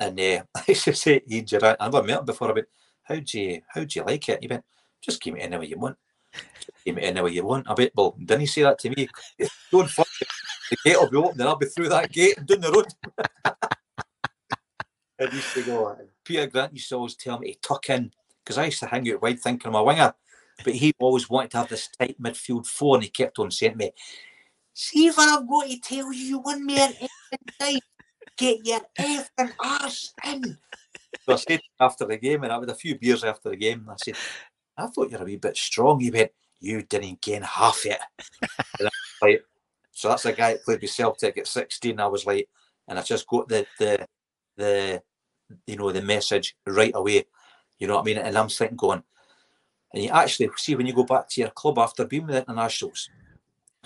And uh, I used to say Ian Durrant, I never met him before, I went, how do you, how do you like it? he went, just give me any way you want. Just keep it any way you want. I bet, well, didn't he say that to me? Don't fuck it. The gate will be open and I'll be through that gate and down the road. Used to go, Peter Grant used to always tell me to tuck in because I used to hang out wide thinking I'm a winger. But he always wanted to have this tight midfield four and he kept on saying to me, See if I've got to tell you one more time, get your effing arse in. So I said after the game, and I had a few beers after the game, and I said, I thought you were a wee bit strong. He went, You didn't gain half it. like, so that's a guy that played with Celtic at 16. I was like, and I just got the the the you know the message right away. You know what I mean? And I'm sitting going, and you actually see when you go back to your club after being with internationals,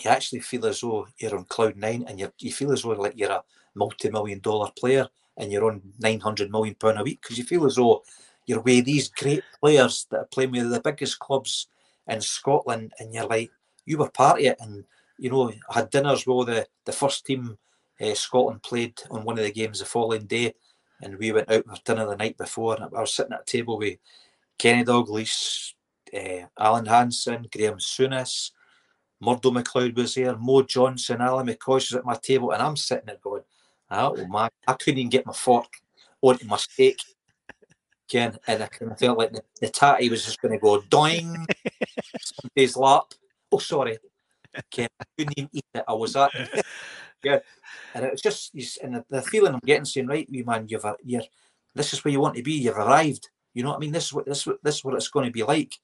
you actually feel as though you're on cloud nine and you you feel as though like you're a multi-million dollar player and you're on 900 million pound a week because you feel as though you're with these great players that are playing with the biggest clubs in Scotland, and you're like, you were part of it. And, you know, I had dinners with the, the first team uh, Scotland played on one of the games the following day, and we went out for dinner the night before, and I was sitting at a table with Kenny Dalglish, uh, Alan Hansen, Graeme Souness, Murdo MacLeod was there, Mo Johnston, Alan McCoist was at my table, and I'm sitting there going, oh my, I couldn't even get my fork onto my steak. Ken, and I kind of felt like the, the tatty was just going to go doing somebody's lap. Oh, sorry, Ken, I couldn't even eat it. I was at, yeah, and it was just, and the, feeling I'm getting, saying, right, you man, you've, you're, this is where you want to be. You've arrived. You know what I mean? This is what this, this is what it's going to be like.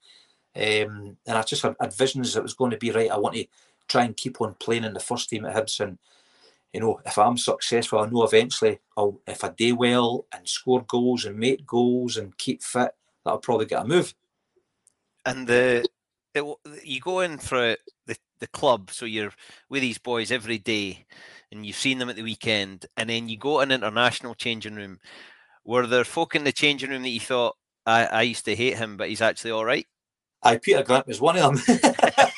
Um, and I just had, had visions that it was going to be right. I want to try and keep on playing in the first team at Hibs and you know, if I'm successful, I know eventually I'll, if I do well and score goals and make goals and keep fit, that I'll probably get a move. And the, the you go in for the, the club, so you're with these boys every day and you've seen them at the weekend, and then you go to an international changing room. Were there folk in the changing room that you thought, I, I used to hate him, but he's actually all right? I Peter Grant was one of them.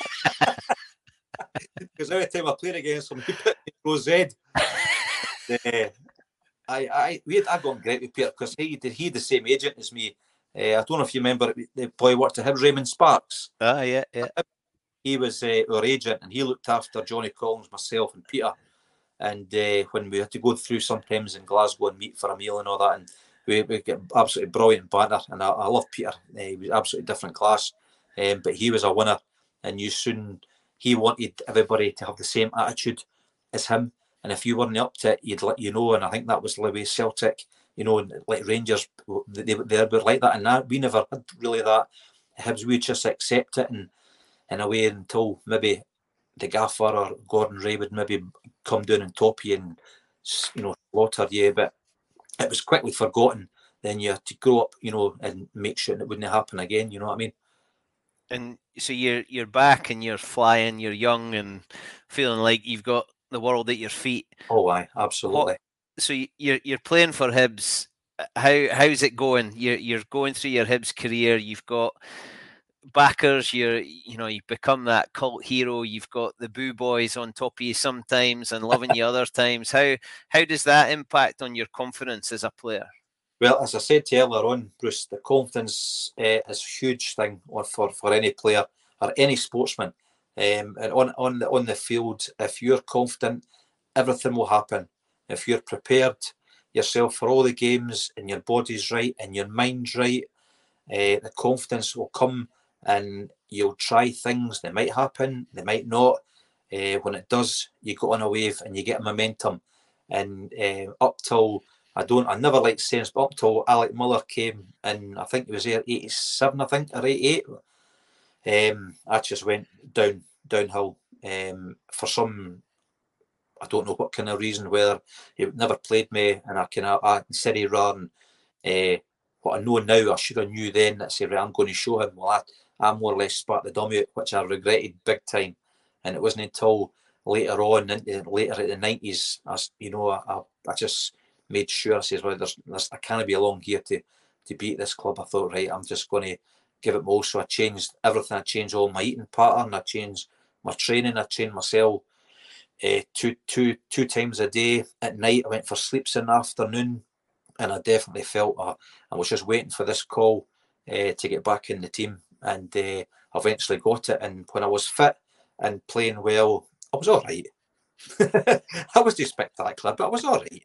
because every time I played against him, he put me pro Z. uh, I, I, we had, I got great with Peter because he did he the same agent as me. Uh, I don't know if you remember the boy worked at him, Raymond Sparks. Ah, yeah, yeah. He was uh, our agent, and he looked after Johnny Collins, myself, and Peter. And uh, when we had to go through sometimes in Glasgow and meet for a meal and all that, and we, we get absolutely brilliant banter. And I, I love Peter. Uh, he was absolutely different class, um, but he was a winner and you soon he wanted everybody to have the same attitude as him. And if you weren't up to it, you'd let you know. And I think that was the way Celtic, you know, like Rangers, they, they were like that. And that, we never had really that. Hibs, we just accept it and in a way until maybe the gaffer or Gordon Rae would maybe come down and top you and, you know, slaughter you. But it was quickly forgotten. Then you had to grow up, you know, and make sure it wouldn't happen again. You know what I mean? And so you're you're back and you're flying, you're young and feeling like you've got the world at your feet. Oh, I absolutely. What, so you're you're playing for Hibs. How how's it going? You're you're going through your Hibs career. You've got backers. You're you know you've become that cult hero. You've got the boo boys on top of you sometimes and loving you other times. How how does that impact on your confidence as a player? Well, as I said to you earlier on, Bruce, the confidence uh, is a huge thing for, for any player or any sportsman. Um, and on on the on the field, if you're confident, everything will happen. If you're prepared yourself for all the games and your body's right and your mind's right, uh, the confidence will come and you'll try things. They might happen, they might not. Uh, when it does, you go on a wave and you get momentum. And uh, up till I don't, I never liked saying, but up till Alec Miller came and I think it was there 87, I think, or 88 um, I just went down downhill um, for some I don't know what kind of reason whether he never played me and I kind of I said he ran uh, what I know now I should have knew then that say right I'm going to show him well I, I more or less spat the dummy which I regretted big time and it wasn't until later on later in the nineties as you know I, I just made sure I says well there's, there's I can't be along here to to beat this club I thought right I'm just going to give it more. So I changed everything. I changed all my eating pattern. I changed my training. I trained myself uh, two, two, two times a day. At night, I went for sleeps in the afternoon, and I definitely felt uh, I was just waiting for this call uh, to get back in the team, and uh, eventually got it. And when I was fit and playing well, I was all right. I was just spectacular, but I was all right.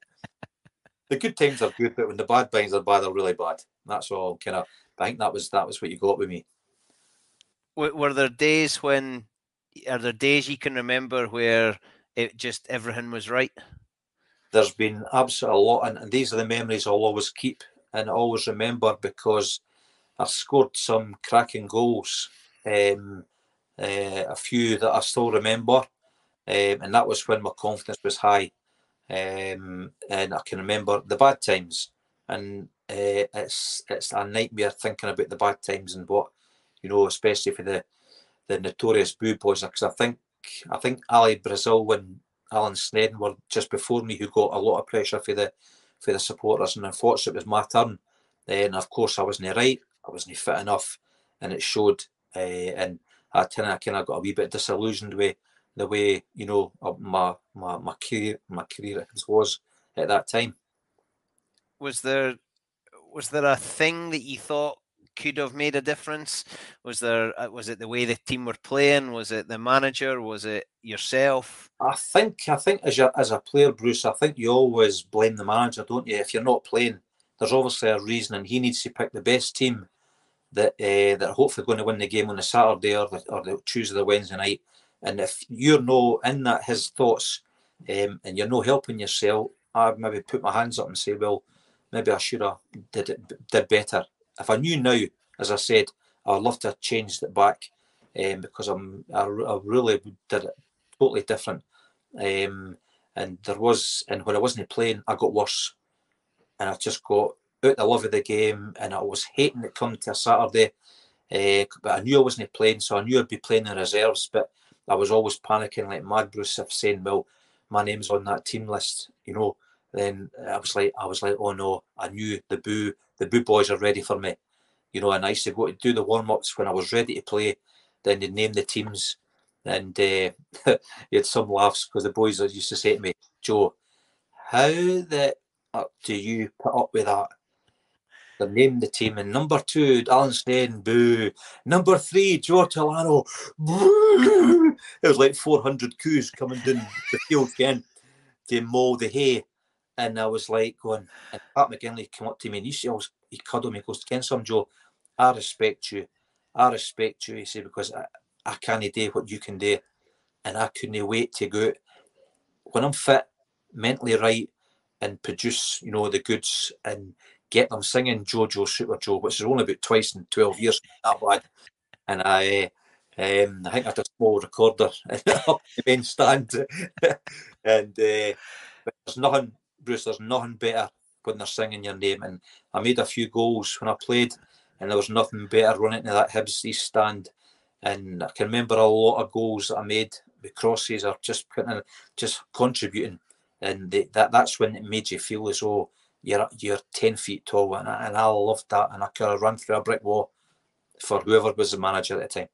The good times are good, but when the bad times are bad, they're really bad. That's all kind of I think that was that was what you got with me. Were there days when are there days you can remember where it just everything was right? There's been absolutely a lot, and, and these are the memories I'll always keep and always remember because I scored some cracking goals, um, uh, a few that I still remember, um, and that was when my confidence was high. Um, and I can remember the bad times, and uh, it's it's a nightmare thinking about the bad times and what you know, especially for the the notorious boo boys. Because I think I think Ali Brazil and Alan Sneddon were just before me who got a lot of pressure for the for the supporters, and unfortunately it was my turn. Then of course I wasn't right, I wasn't fit enough, and it showed. Uh, and I kind of kind of got a wee bit disillusioned with the way you know my my my career my career was at that time. Was there was there a thing that you thought could have made a difference? Was there uh, was it the way the team were playing? Was it the manager? Was it yourself? I think I think as a as a player, Bruce, I think you always blame the manager, don't you? If you're not playing, there's obviously a reason, and he needs to pick the best team that uh, that are hopefully going to win the game on the Saturday or the, or the Tuesday or Wednesday night. And if you're no in that his thoughts, um, and you're no helping yourself, I'd maybe put my hands up and say, well maybe I should have did it did better. If I knew now, as I said, I'd love to have changed it back um, because I'm I, I, really did it totally different. Um, and there was, and when I wasn't playing, I got worse, and I just got out the love of the game, and I was hating it come to a Saturday. Uh, but I knew I wasn't playing, so I knew I'd be playing in reserves. But I was always panicking like mad, Bruce, saying, "Well, my name's on that team list," you know then I was like, I was like, oh no, I knew the boo, the boo boys are ready for me, you know. And I used to go to do the warm ups when I was ready to play. Then they'd name the teams, and uh, you had some laughs because the boys used to say to me, Joe, how the up do you put up with that? They named the team, and number two, Alan Stein, boo. Number three, Joe Talano, boo. It was like 400 coups coming down the field again to mow the hay. And I was like going, and Pat McGinlay came up to me and he always he cuddled me, he goes, Ken some Joe, I respect you. I respect you, he said, because I, I can't do what you can do. And I couldn't wait to go out. When I'm fit, mentally right, and produce, you know, the goods and get them singing Jojo Super Joe, which is only about twice in 12 years, that bad. And I, um, I think I had a small recorder up the main stand. and uh, there's nothing, Bruce, there's nothing better when they're singing your name. And I made a few goals when I played, and there was nothing better running into that Hibs East stand. And I can remember a lot of goals that I made with crosses or just just contributing. And they, that that's when it made you feel as though you're you're ten feet tall, and I, and I loved that. And I could have run through a brick wall for whoever was the manager at the time.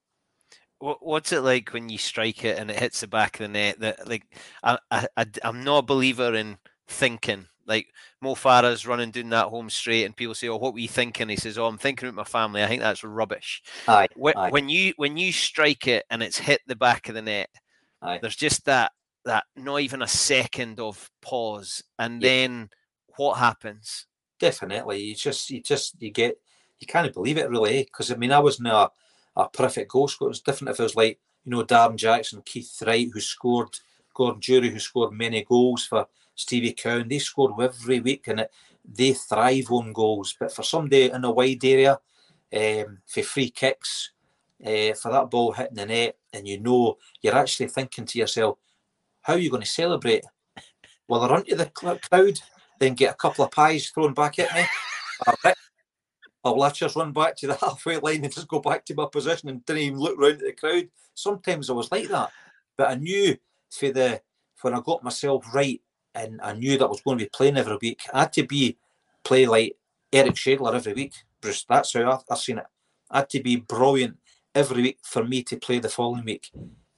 What's it like when you strike it and it hits the back of the net? That like I, I I'm not a believer in thinking like Mo Farah's running doing that home straight, and people say, "Oh, what were you thinking?" He says, "Oh, I'm thinking about my family." I think that's rubbish. Aye, when, aye. when you when you strike it and it's hit the back of the net, aye. there's just that that not even a second of pause, and Yeah. then what happens? Definitely, you just you just you get you can't believe it really eh? because I mean I wasn't a, a perfect goal scorer. It was different if it was like you know Darren Jackson, Keith Wright who scored, Gordon Durie who scored many goals for Stevie Cowan. They scored every week and it, they thrive on goals. But for somebody in a wide area, um, for free kicks, uh, for that ball hitting the net, and you know you're actually thinking to yourself, how are you going to celebrate? Will I run to the crowd, then get a couple of pies thrown back at me? Or Rick- or will I just run back to the halfway line and just go back to my position and didn't even look round at the crowd? Sometimes I was like that, but I knew for the when I got myself right and I knew that I was going to be playing every week, I had to be play like Eric Shagler every week. Bruce, that's how I, I seen it. I had to be brilliant every week for me to play the following week.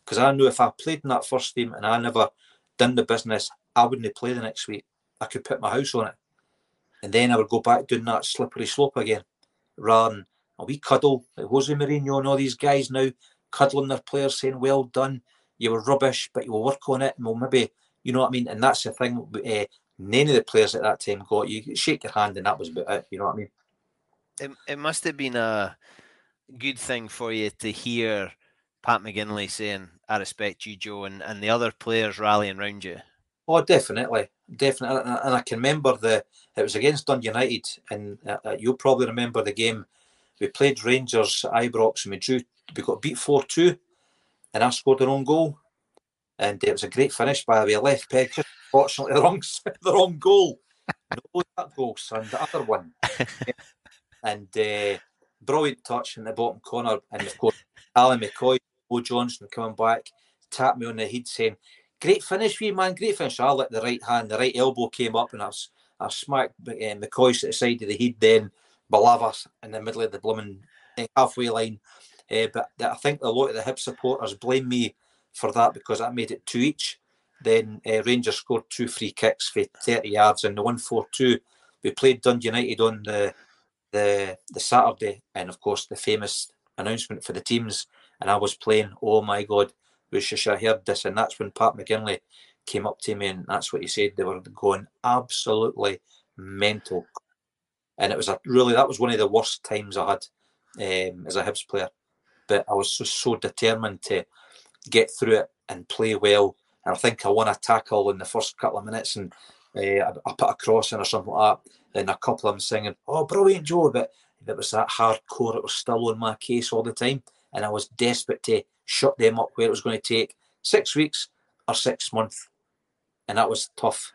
Because I knew if I played in that first team and I never done the business, I wouldn't play the next week. I could put my house on it. And then I would go back doing that slippery slope again. Rather than a wee cuddle, like Jose Mourinho and all these guys now cuddling their players saying, Well done, you were rubbish, but you will work on it and we'll maybe you know what I mean? And that's the thing. Uh, none of the players at that time got you shake your hand, and that was about it. You know what I mean? It, it must have been a good thing for you to hear Pat McGinlay saying, "I respect you, Joe," and, and the other players rallying around you. Oh, definitely, definitely. And, I can remember the it was against Dundee United, and uh, uh, you'll probably remember the game. We played Rangers Ibrox, and we drew. We got beat four two, and I scored an own goal, and it was a great finish by the way. Left peg, just fortunately the wrong the wrong goal. No, that goal, son. The other one, and uh, brilliant touch in the bottom corner, and of course Alan McCoist, Mo Johnston coming back, tapped me on the head saying, "Great finish, wee man, great finish." I let the right hand, the right elbow came up, and I, I smacked uh, McCoy to the side of the head, then Balavas in the middle of the blooming uh, halfway line. Uh, but I think a lot of the hip supporters blame me for that because I made it two each. Then uh, Rangers scored two free kicks for 30 yards and the 1 4 2. We played Dundee United on the, the the Saturday, and of course, the famous announcement for the teams. And I was playing, oh my God, wish I heard this. And that's when Pat McGinlay came up to me, and that's what he said. They were going absolutely mental. And it was a really, that was one of the worst times I had um, as a Hibs player. But I was so determined to get through it and play well. And I think I won a tackle in the first couple of minutes and uh, I, I put a cross in or something like that. And a couple of them singing, Oh, brilliant, Joe. But it was that hardcore, it was still on my case all the time. And I was desperate to shut them up where it was going to take six weeks or six months. And that was tough.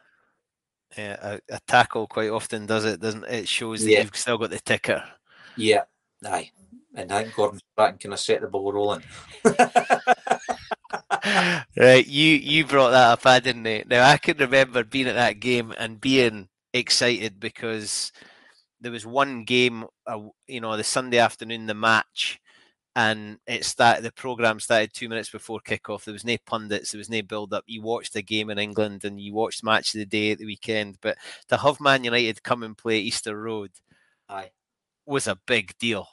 Yeah, a, a tackle quite often does it, doesn't it? It shows that Yeah. you've still got the ticker. Yeah, aye. And I think Gordon Strachan kind of set the ball rolling. right, you you brought that up, I didn't. I? Now I can remember being at that game and being excited because there was one game, uh, you know, the Sunday afternoon, the match, and it started. The program started two minutes before kickoff. There was no pundits, there was no build up. You watched the game in England and you watched match of the day at the weekend. But to have Man United come and play Easter Road Aye. was a big deal.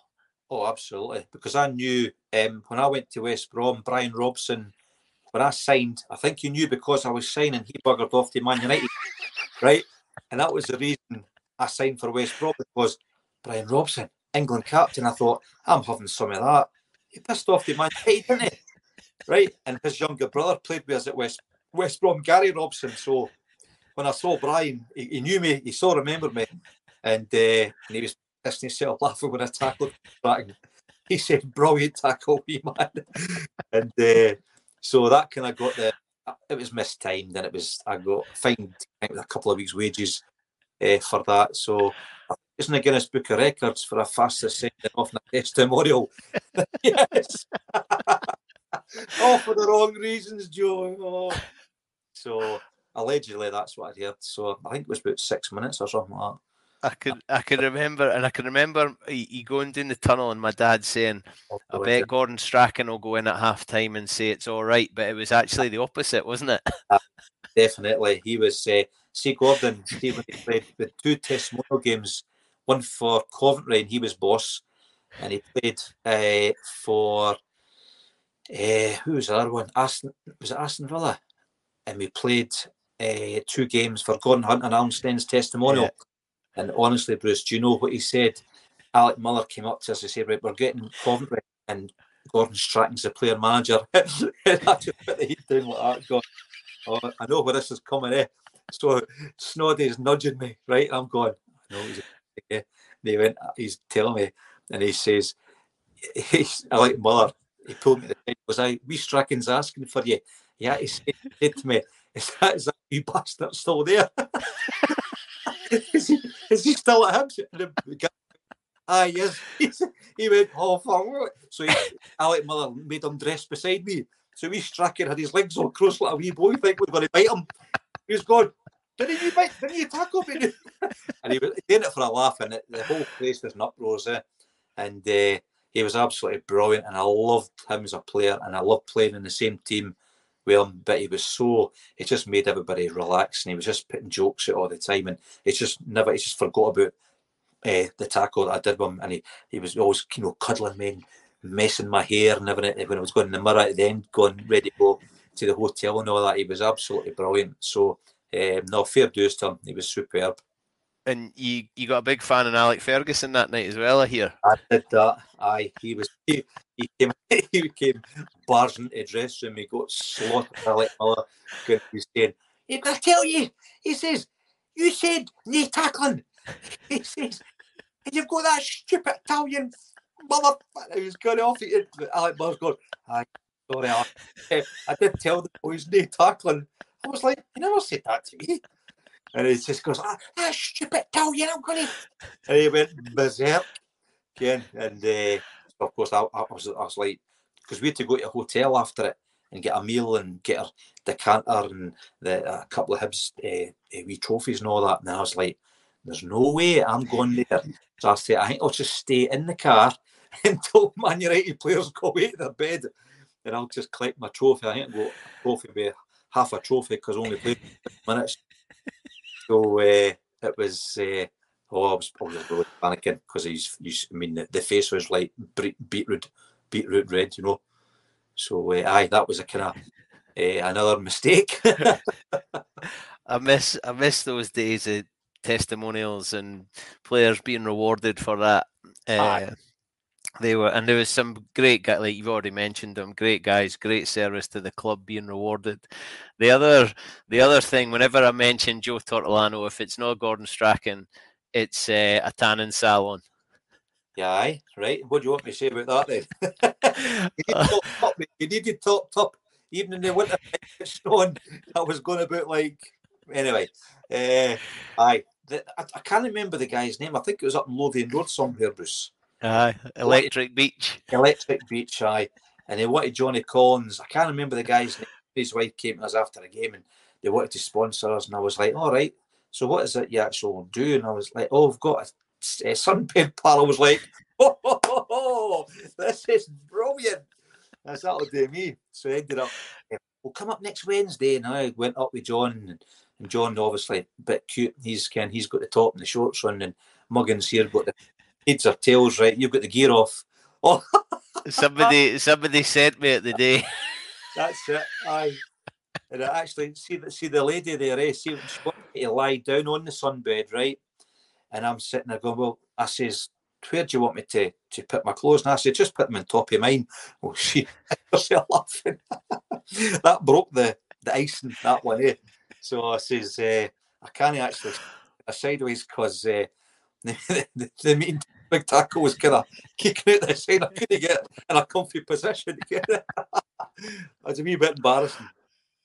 Oh, absolutely. Because I knew um, when I went to West Brom, Brian Robson, when I signed, I think you knew because I was signing, he buggered off to Man United, right? And that was the reason I signed for West Brom because Brian Robson, England captain. I thought I'm having some of that. he pissed off the man, United, didn't he? Right, and his younger brother played with us at West West Brom, Gary Robson. So when I saw Brian, he, he knew me, he saw remembered me, and, uh, and he was pissing himself laughing when I tackled him. He said, "Brilliant tackle, me man," and uh, so that kind of got the. It was mistimed, and it was I got fined with a couple of weeks' wages uh, for that. So it's in the Guinness Book of Records for a fastest sending off in a testimonial. yes. oh, for the wrong reasons, Joe. Oh. So allegedly that's what I heard. So I think it was about six minutes or something like that. I could I can remember and I can remember he, going down the tunnel and my dad saying, oh, I bet Gordon Strachan will go in at half time and say it's all right, but it was actually the opposite, wasn't it? Uh, definitely. He was uh, see Gordon he played with two testimonial games, one for Coventry and he was boss, and he played uh, for uh, who was the other one? Aston was it Aston Villa? And we played uh, two games for Gordon Hunt and Alan Sneddon's testimonial. Yeah. And honestly, Bruce, do you know what he said? Alec Miller came up to us and said, Right, we're getting Coventry and Gordon Strachan's the player manager. I like oh, I know where this is coming in. Eh? So Snoddy is nudging me, right? I'm going, I yeah. They went, he's telling me, and he says, he's Alec Miller, he pulled me the was I, we Strachan's asking for you. Yeah, he said, he said to me, is that, is that you bastard still there? is, he, is he still at Hibs? Ah, yes. he went, oh, fuck. So he, Alec Miller made him dress beside me. So we Strachan had his legs all crossed like a wee boy, think we're going to bite him. He was going, didn't you bite, didn't you tackle me? and he was doing it for a laugh, and it, the whole place was an uproar. Eh? And uh, he was absolutely brilliant, and I loved him as a player, and I loved playing in the same team him. But he was so it just made everybody relax, and he was just putting jokes out all the time, and it's just never he just forgot about uh, the tackle that I did with him, and he, he was always you know cuddling me and messing my hair and everything when I was going in the mirror at the end, going ready to go to the hotel and all that. He was absolutely brilliant. So um, no fair dues to him. He was superb. And you, you got a big fan of Alec Ferguson that night as well, I hear. I did that. Aye, he was he, he came he came barging the dressing room. He got slaughtered Alec Miller. He was saying, I tell you, he says, you said no tackling. He says, and you've got that stupid Italian motherfucker. He was going off it. Alec Miller's going, I sorry, I, I did tell the boys no tackling. I was like, you never said that to me. And he just goes, ah, that stupid Italian, I'm going. And he went berserk again. And uh, of course, I, I, was, I was like, because we had to go to a hotel after it and get a meal and get a decanter and the, a couple of Hibs uh, wee trophies and all that. And I was like, there's no way I'm going there. So I said, I think I'll just stay in the car until Man United players go away to their bed and I'll just collect my trophy. I think I'll go trophy with half a trophy because only played minutes. So uh, it was. Uh, oh, I was, was really panicking because he's, he's. I mean, the, the face was like beetroot, beetroot red, you know. So uh, aye, that was a kind of uh, another mistake. I miss I miss those days of testimonials and players being rewarded for that. Uh, they were, and there was some great guys, like you've already mentioned them, great guys, great service to the club being rewarded. The other, the other thing, whenever I mention Joe Tortolano, if it's not Gordon Strachan, it's uh, a tanning salon. Yeah, aye, right. What do you want me to say about that then? you, need top, top, you needed top top, even in the winter snowing. That was going about like anyway. Uh, aye, I, I, can't remember the guy's name. I think it was up in Lothian Road somewhere, Bruce. Aye, Electric Beach. Electric Beach, aye. And they wanted Johnny Collins. I can't remember the guy's name. His wife came to us after the game and they wanted to sponsor us. And I was like, all right, so what is it you actually do? And I was like, oh, I've got a, a sunbed pal. I was like, oh, oh, oh, oh, this is brilliant. That's that'll do me. So I ended up, eh, we'll come up next Wednesday. And I went up with John and, and John obviously a bit cute. He's Ken, he's got the top and the shorts on and Muggins here got the heads or tails, right? You've got the gear off. Oh, somebody, somebody sent me at the day. That's it. Aye. And I actually see the see the lady there. Eh? See, she wanted to lie down on the sunbed, right? And I'm sitting there going, well, I says, where do you want me to, to put my clothes? And I said, just put them on top of mine. Oh, she herself laughing. that broke the, the icing, that one, eh? So I says, uh, I can't actually sideways because uh, the, the, mean big tackle was kind of kicking out the side. I couldn't get in a comfy position it. It's a wee bit embarrassing.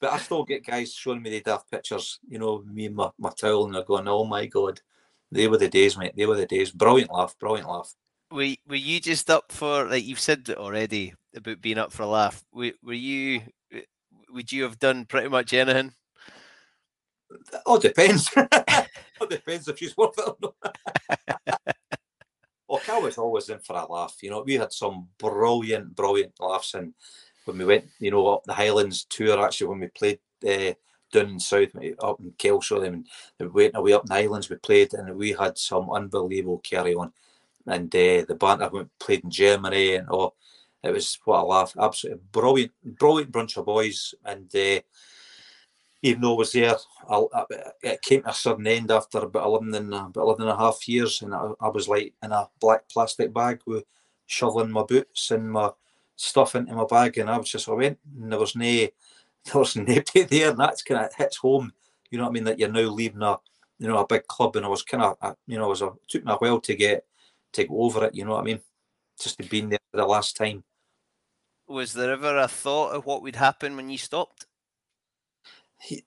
But I still get guys showing me the daft pictures, you know, me and my, my towel, and they're going, oh my God. They were the days, mate. They were the days. Brilliant laugh, brilliant laugh. Were, were you just up for, like you've said already about being up for a laugh? Were, were you, would you have done pretty much anything? Oh, depends. it depends if she's worth it or not. oh, Cal was always in for a laugh. You know, we had some brilliant, brilliant laughs. And when we went, you know, up the Highlands tour, actually, when we played uh, down in South, up in Kelso, and we went away up the Highlands, we played, and we had some unbelievable carry on. And uh, the band I went played in Germany, and oh, it was what a laugh! Absolutely brilliant, brilliant bunch of boys, and. Uh, even though I was there, I, it came to a sudden end after about 11 and, about 11 and a half years. And I, I was like in a black plastic bag with shoveling my boots and my stuff into my bag. And I was just, I went, and there was no, there was nobody there. And that's kind of hits home, you know what I mean? That you're now leaving a, you know, a big club. And I was kind of, uh, you know, it, was a, it took me a while to get, to go over it, you know what I mean? Just to be there for the last time. Was there ever a thought of what would happen when you stopped?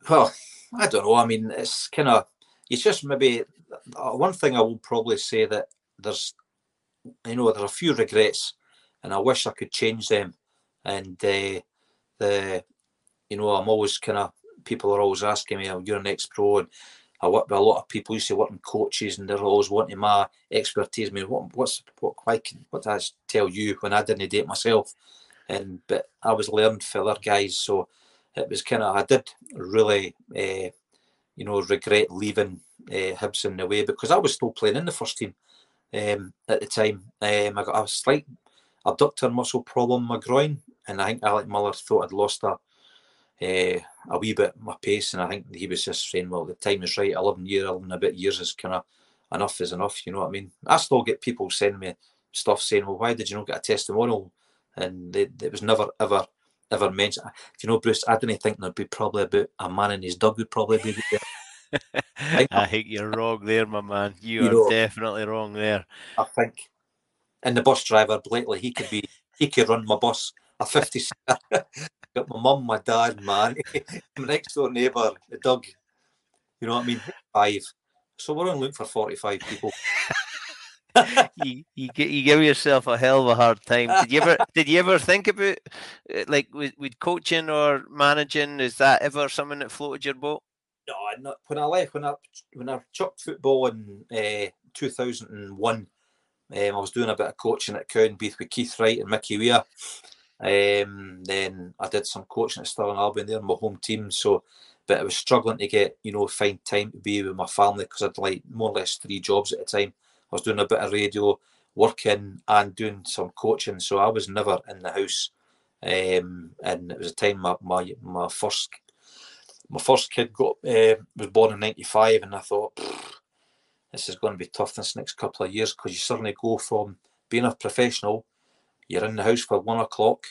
Well, I don't know. I mean, it's kind of it's just maybe uh, one thing I will probably say that there's you know there are a few regrets, and I wish I could change them. And uh, the you know I'm always kind of people are always asking me, oh, "You're an ex-pro," and I work with a lot of people used to work in coaches, and they're always wanting my expertise. I mean, what what's what why can what did I tell you when I didn't date myself? And but I was learned for other guys, so it was kind of I did really uh, you know regret leaving uh, Hibs in the way because I was still playing in the first team um, at the time. Um, I got a slight adductor muscle problem in my groin, and I think Alec Miller thought I'd lost a uh, a wee bit my pace, and I think he was just saying, "Well, the time is right. Eleven year, eleven a bit years is kind of enough is enough." You know what I mean? I still get people sending me stuff saying, "Well, why did you not get a testimonial?" And it was never ever ever mentioned. Do you know, Bruce? I didn't think there'd be probably about a man in his dog would probably be there. I think you're wrong there, my man. You, you are know, definitely wrong there. I think, and the bus driver, Blakely, he could be, he could run my bus. A fifty. Got my mum, my dad, man, my next door neighbour, the dog. You know what I mean? Five. So we're on look for forty-five people. You, you you give yourself a hell of a hard time. Did you ever did you ever think about uh, like with, with coaching or managing? Is that ever something that floated your boat? No, not when I left when I when I chucked football in uh, two thousand and one. Um, I was doing a bit of coaching at Cowdenbeath with Keith Wright and Mickey Weir. Um, then I did some coaching at Stirling Albion there, my home team. So, but I was struggling to get you know find time to be with my family because I'd like more or less three jobs at a time. I was doing a bit of radio, working and doing some coaching. So I was never in the house. Um, and it was a time my, my, my first my first kid got uh, was born in '95, and I thought this is going to be tough this next couple of years because you suddenly go from being a professional, you're in the house for one o'clock,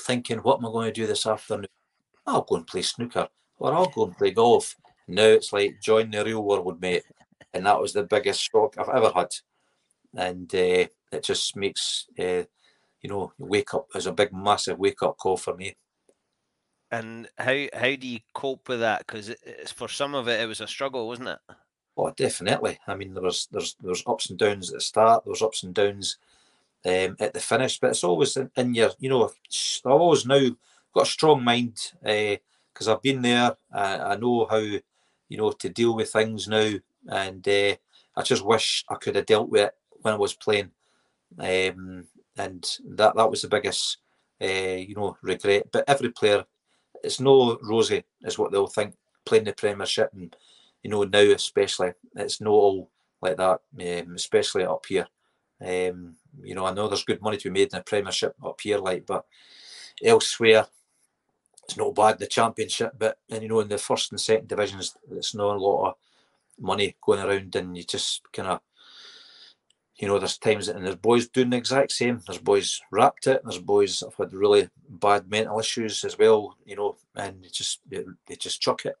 thinking, "What am I going to do this afternoon? I'll go and play snooker, or I'll go and play golf." Now it's like join the real world, mate and that was the biggest shock I've ever had. And uh, it just makes uh, you know wake up as a big massive wake up call for me. And how how do you cope with that? Because for some of it, it was a struggle, wasn't it? Oh, definitely. I mean, there was there's there's ups and downs at the start. There's ups and downs um, at the finish, but it's always in, in your you know. I've always now got a strong mind because uh, I've been there. I know how you know to deal with things now and uh, I just wish I could have dealt with it when I was playing. Um, and that that was the biggest, uh, you know, regret. But every player, it's no rosy, is what they'll think playing the Premiership, and you know now especially, it's not all like that, um, especially up here. Um, you know, I know there's good money to be made in the Premiership up here, like, but elsewhere, it's not bad. The Championship, but and you know, in the first and second divisions, it's not a lot of money going around, and you just kind of you know, there's times and there's boys doing the exact same. There's boys wrapped it. There's boys have had really bad mental issues as well. You know, and they just they, just chuck it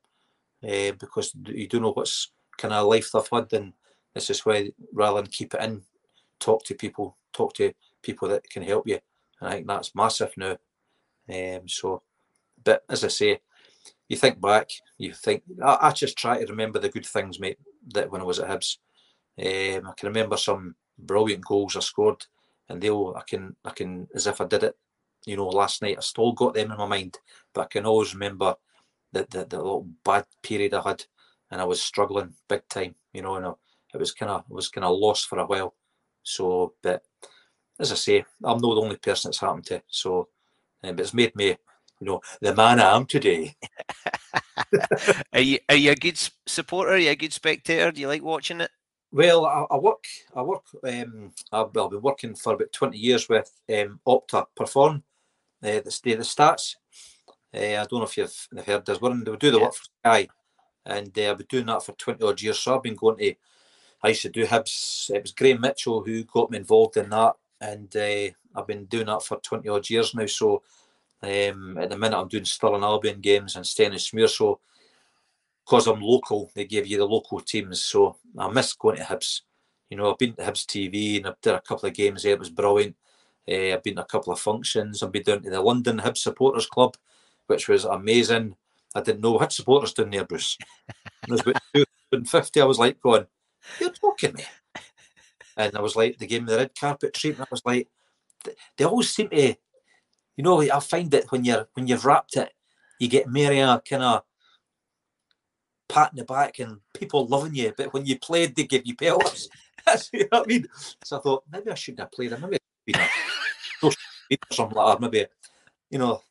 uh, because you don't know what's kind of life they've had, and this is why rather than keep it in, talk to people, talk to people that can help you. And I think that's massive now. Um, so, but as I say, you think back, you think I, I, just try to remember the good things, mate. That when I was at Hibs, um, I can remember some brilliant goals I scored, and they'll I can I can as if I did it, you know, last night. I still got them in my mind, but I can always remember the the, the little bad period I had, and I was struggling big time, you know, and I, it was kind of was kind of lost for a while. So, but as I say, I'm not the only person it's happened to. So, um, but it's made me, you know, the man I am today. are you are you a good supporter? Are you a good spectator? Do you like watching it? Well, I, I work. I work. Um, I've, I've, been working for about twenty years with um, Opta Perform, uh, the the stats. Uh, I don't know if you've heard this. We're in, we do the yeah. work for Sky, and uh, I've been doing that for twenty odd years. So I've been going to. I used to do Hibs. It was Graham Mitchell who got me involved in that, and uh, I've been doing that for twenty odd years now. So um, at the minute, I'm doing Stirling Albion games and Stenhousemuir. So because I'm local, they give you the local teams. So I miss going to Hibs. You know, I've been to Hibs TV and I've done a couple of games there. It was brilliant. Uh, I've been to a couple of functions. I've been down to the London Hibs Supporters Club, which was amazing. I didn't know what supporters down there, Bruce. Was about 250. I was like going, You're talking me. And I was like, the game of the red carpet treatment, I was like, they always seem to, you know, I find that when you're when you've wrapped it, you get merry kind of pat in the back and people loving you. But when you played, they give you pelters. That's you know what I mean. So I thought maybe I shouldn't have played. Maybe been a something like that. Maybe you know,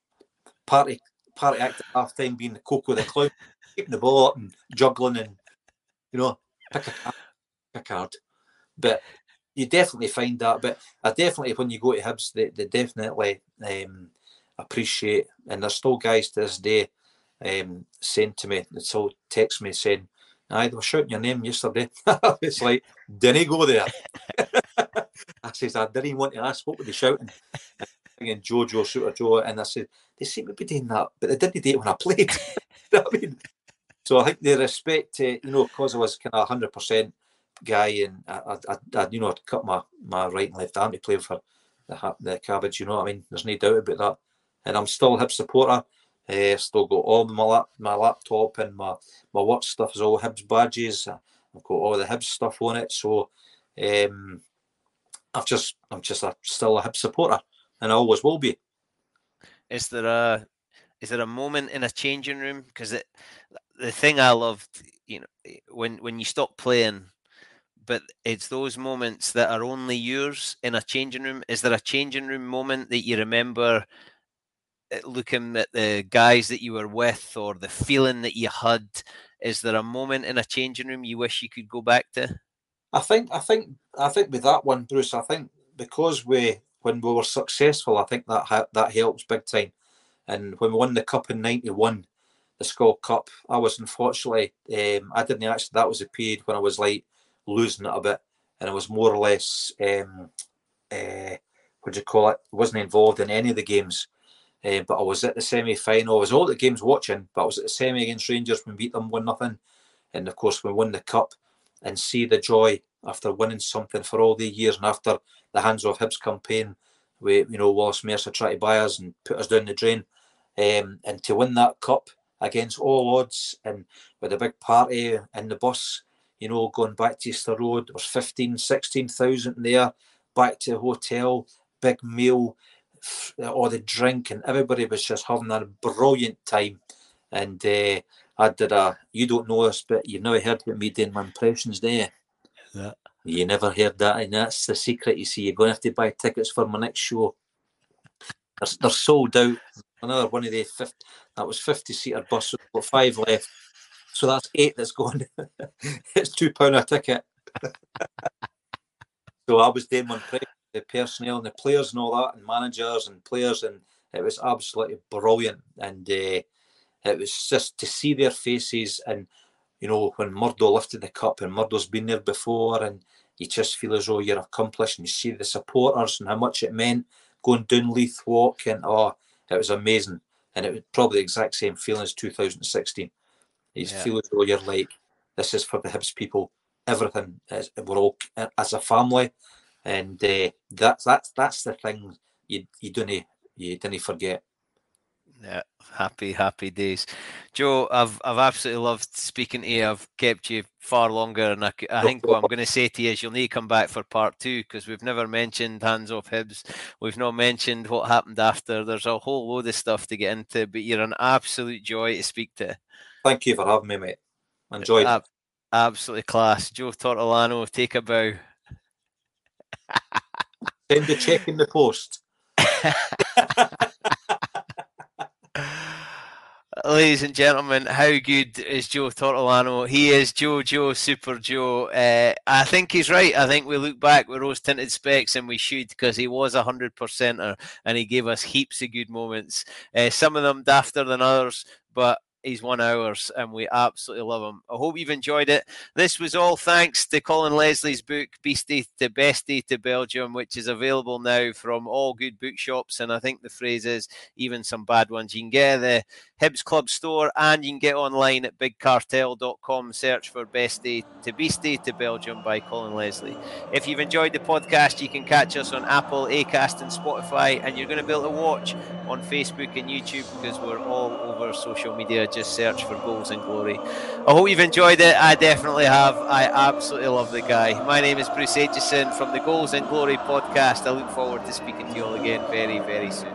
party party act at half time being the Coco the clown, keeping the ball up and juggling and you know, pick a. Pick a card. But you definitely find that. But I definitely when you go to Hibs, they, they definitely um, appreciate and there's still guys to this day um, saying to me, they still text me saying, they were shouting your name yesterday. it's like, didn't he go there. I says, I didn't want to ask, what were they shouting? And Jojo, Shooter Joe, and I said, they seem to be doing that, but they didn't do it when I played. you know I mean? So I think they respect, uh, you know, because I was kind of 100% guy and I, I, I, you know, I'd cut my, my right and left arm to play for the, the cabbage, you know what I mean? There's no doubt about that. And I'm still a Hib supporter. Uh, still got all my lap, my laptop and my my work stuff is all Hibs badges. I've got all the Hibs stuff on it. So um, I've just I'm just a, still a Hibs supporter, and I always will be. Is there a is there a moment in a changing room? Because the thing I loved, you know, when when you stop playing, but it's those moments that are only yours in a changing room. Is there a changing room moment that you remember Eh, looking at the guys that you were with or the feeling that you had? Is there a moment in a changing room you wish you could go back to? I think, I think, I think with that one, Bruce, I think because we, when we were successful, I think that that helps big time. And when we won the cup in '91, the Skol Cup, I was unfortunately, um, I didn't actually. That was a period when I was like losing it a bit, and I was more or less, um, uh, what do you call it? wasn't involved in any of the games. Uh, but I was at the semi final. I was all the games watching, but I was at the semi against Rangers when we beat them 1 nothing. And of course, we won the cup and see the joy after winning something for all the years and after the Hands Off Hibs campaign, we, you know, Wallace Mercer tried to buy us and put us down the drain. Um, and to win that cup against all odds and with a big party in the bus, you know, going back to Easter Road, there was 15, 16,000 there, back to the hotel, big meal all the drink, and everybody was just having a brilliant time. And uh, I did a, you don't know this, but you've never heard about me doing my impressions, there. you? Yeah. You never heard that, and that's the secret. You see, you're going to have to buy tickets for my next show. They're, they're sold out. Another one of the 50, that was 50 seater bus, got five left. So that's eight that's gone. it's two pound a ticket. so I was doing impression the personnel and the players and all that, and managers and players, and it was absolutely brilliant. And uh, it was just to see their faces, and you know when Murdo lifted the cup, and Murdo's been there before, and you just feel as though you're accomplished and you see the supporters and how much it meant going down Leith Walk and oh it was amazing and it was probably the exact same feeling as 2016 you yeah. feel as though you're like this is for the Hibs people everything is, we're all as a family and uh, that's that's that's the thing you you don't you didn't forget yeah, happy, happy days. Joe, I've I've absolutely loved speaking to you. I've kept you far longer, and I, I think what I'm going to say to you is you'll need to come back for part two because we've never mentioned hands off Hibs. We've not mentioned what happened after. There's a whole load of stuff to get into, but you're an absolute joy to speak to. Thank you for having me, mate. Enjoyed Ab- Absolutely class. Joe Tortolano, take a bow. Send the check in the post. Ladies and gentlemen, how good is Joe Tortolano? He is Joe Joe Super Joe. Uh, I think he's right. I think we look back with rose tinted specs and we should because he was a hundred percenter and he gave us heaps of good moments. Uh, some of them dafter than others, but He's one ours, and we absolutely love him. I hope you've enjoyed it. This was all thanks to Colin Leslie's book, Beastie to Bestie to Belgium, which is available now from all good bookshops. And I think the phrase is even some bad ones. You can get the Hibs Club store and you can get online at bigcartel.com. Search for Bestie to Beastie to Belgium by Colin Leslie. If you've enjoyed the podcast, you can catch us on Apple, Acast, and Spotify, and you're going to be able to watch on Facebook and YouTube because we're all over social media just search for Goals and Glory. I hope you've enjoyed it. I definitely have. I absolutely love the guy. My name is Bruce Aitchison from the Goals and Glory podcast. I look forward to speaking to you all again very, very soon.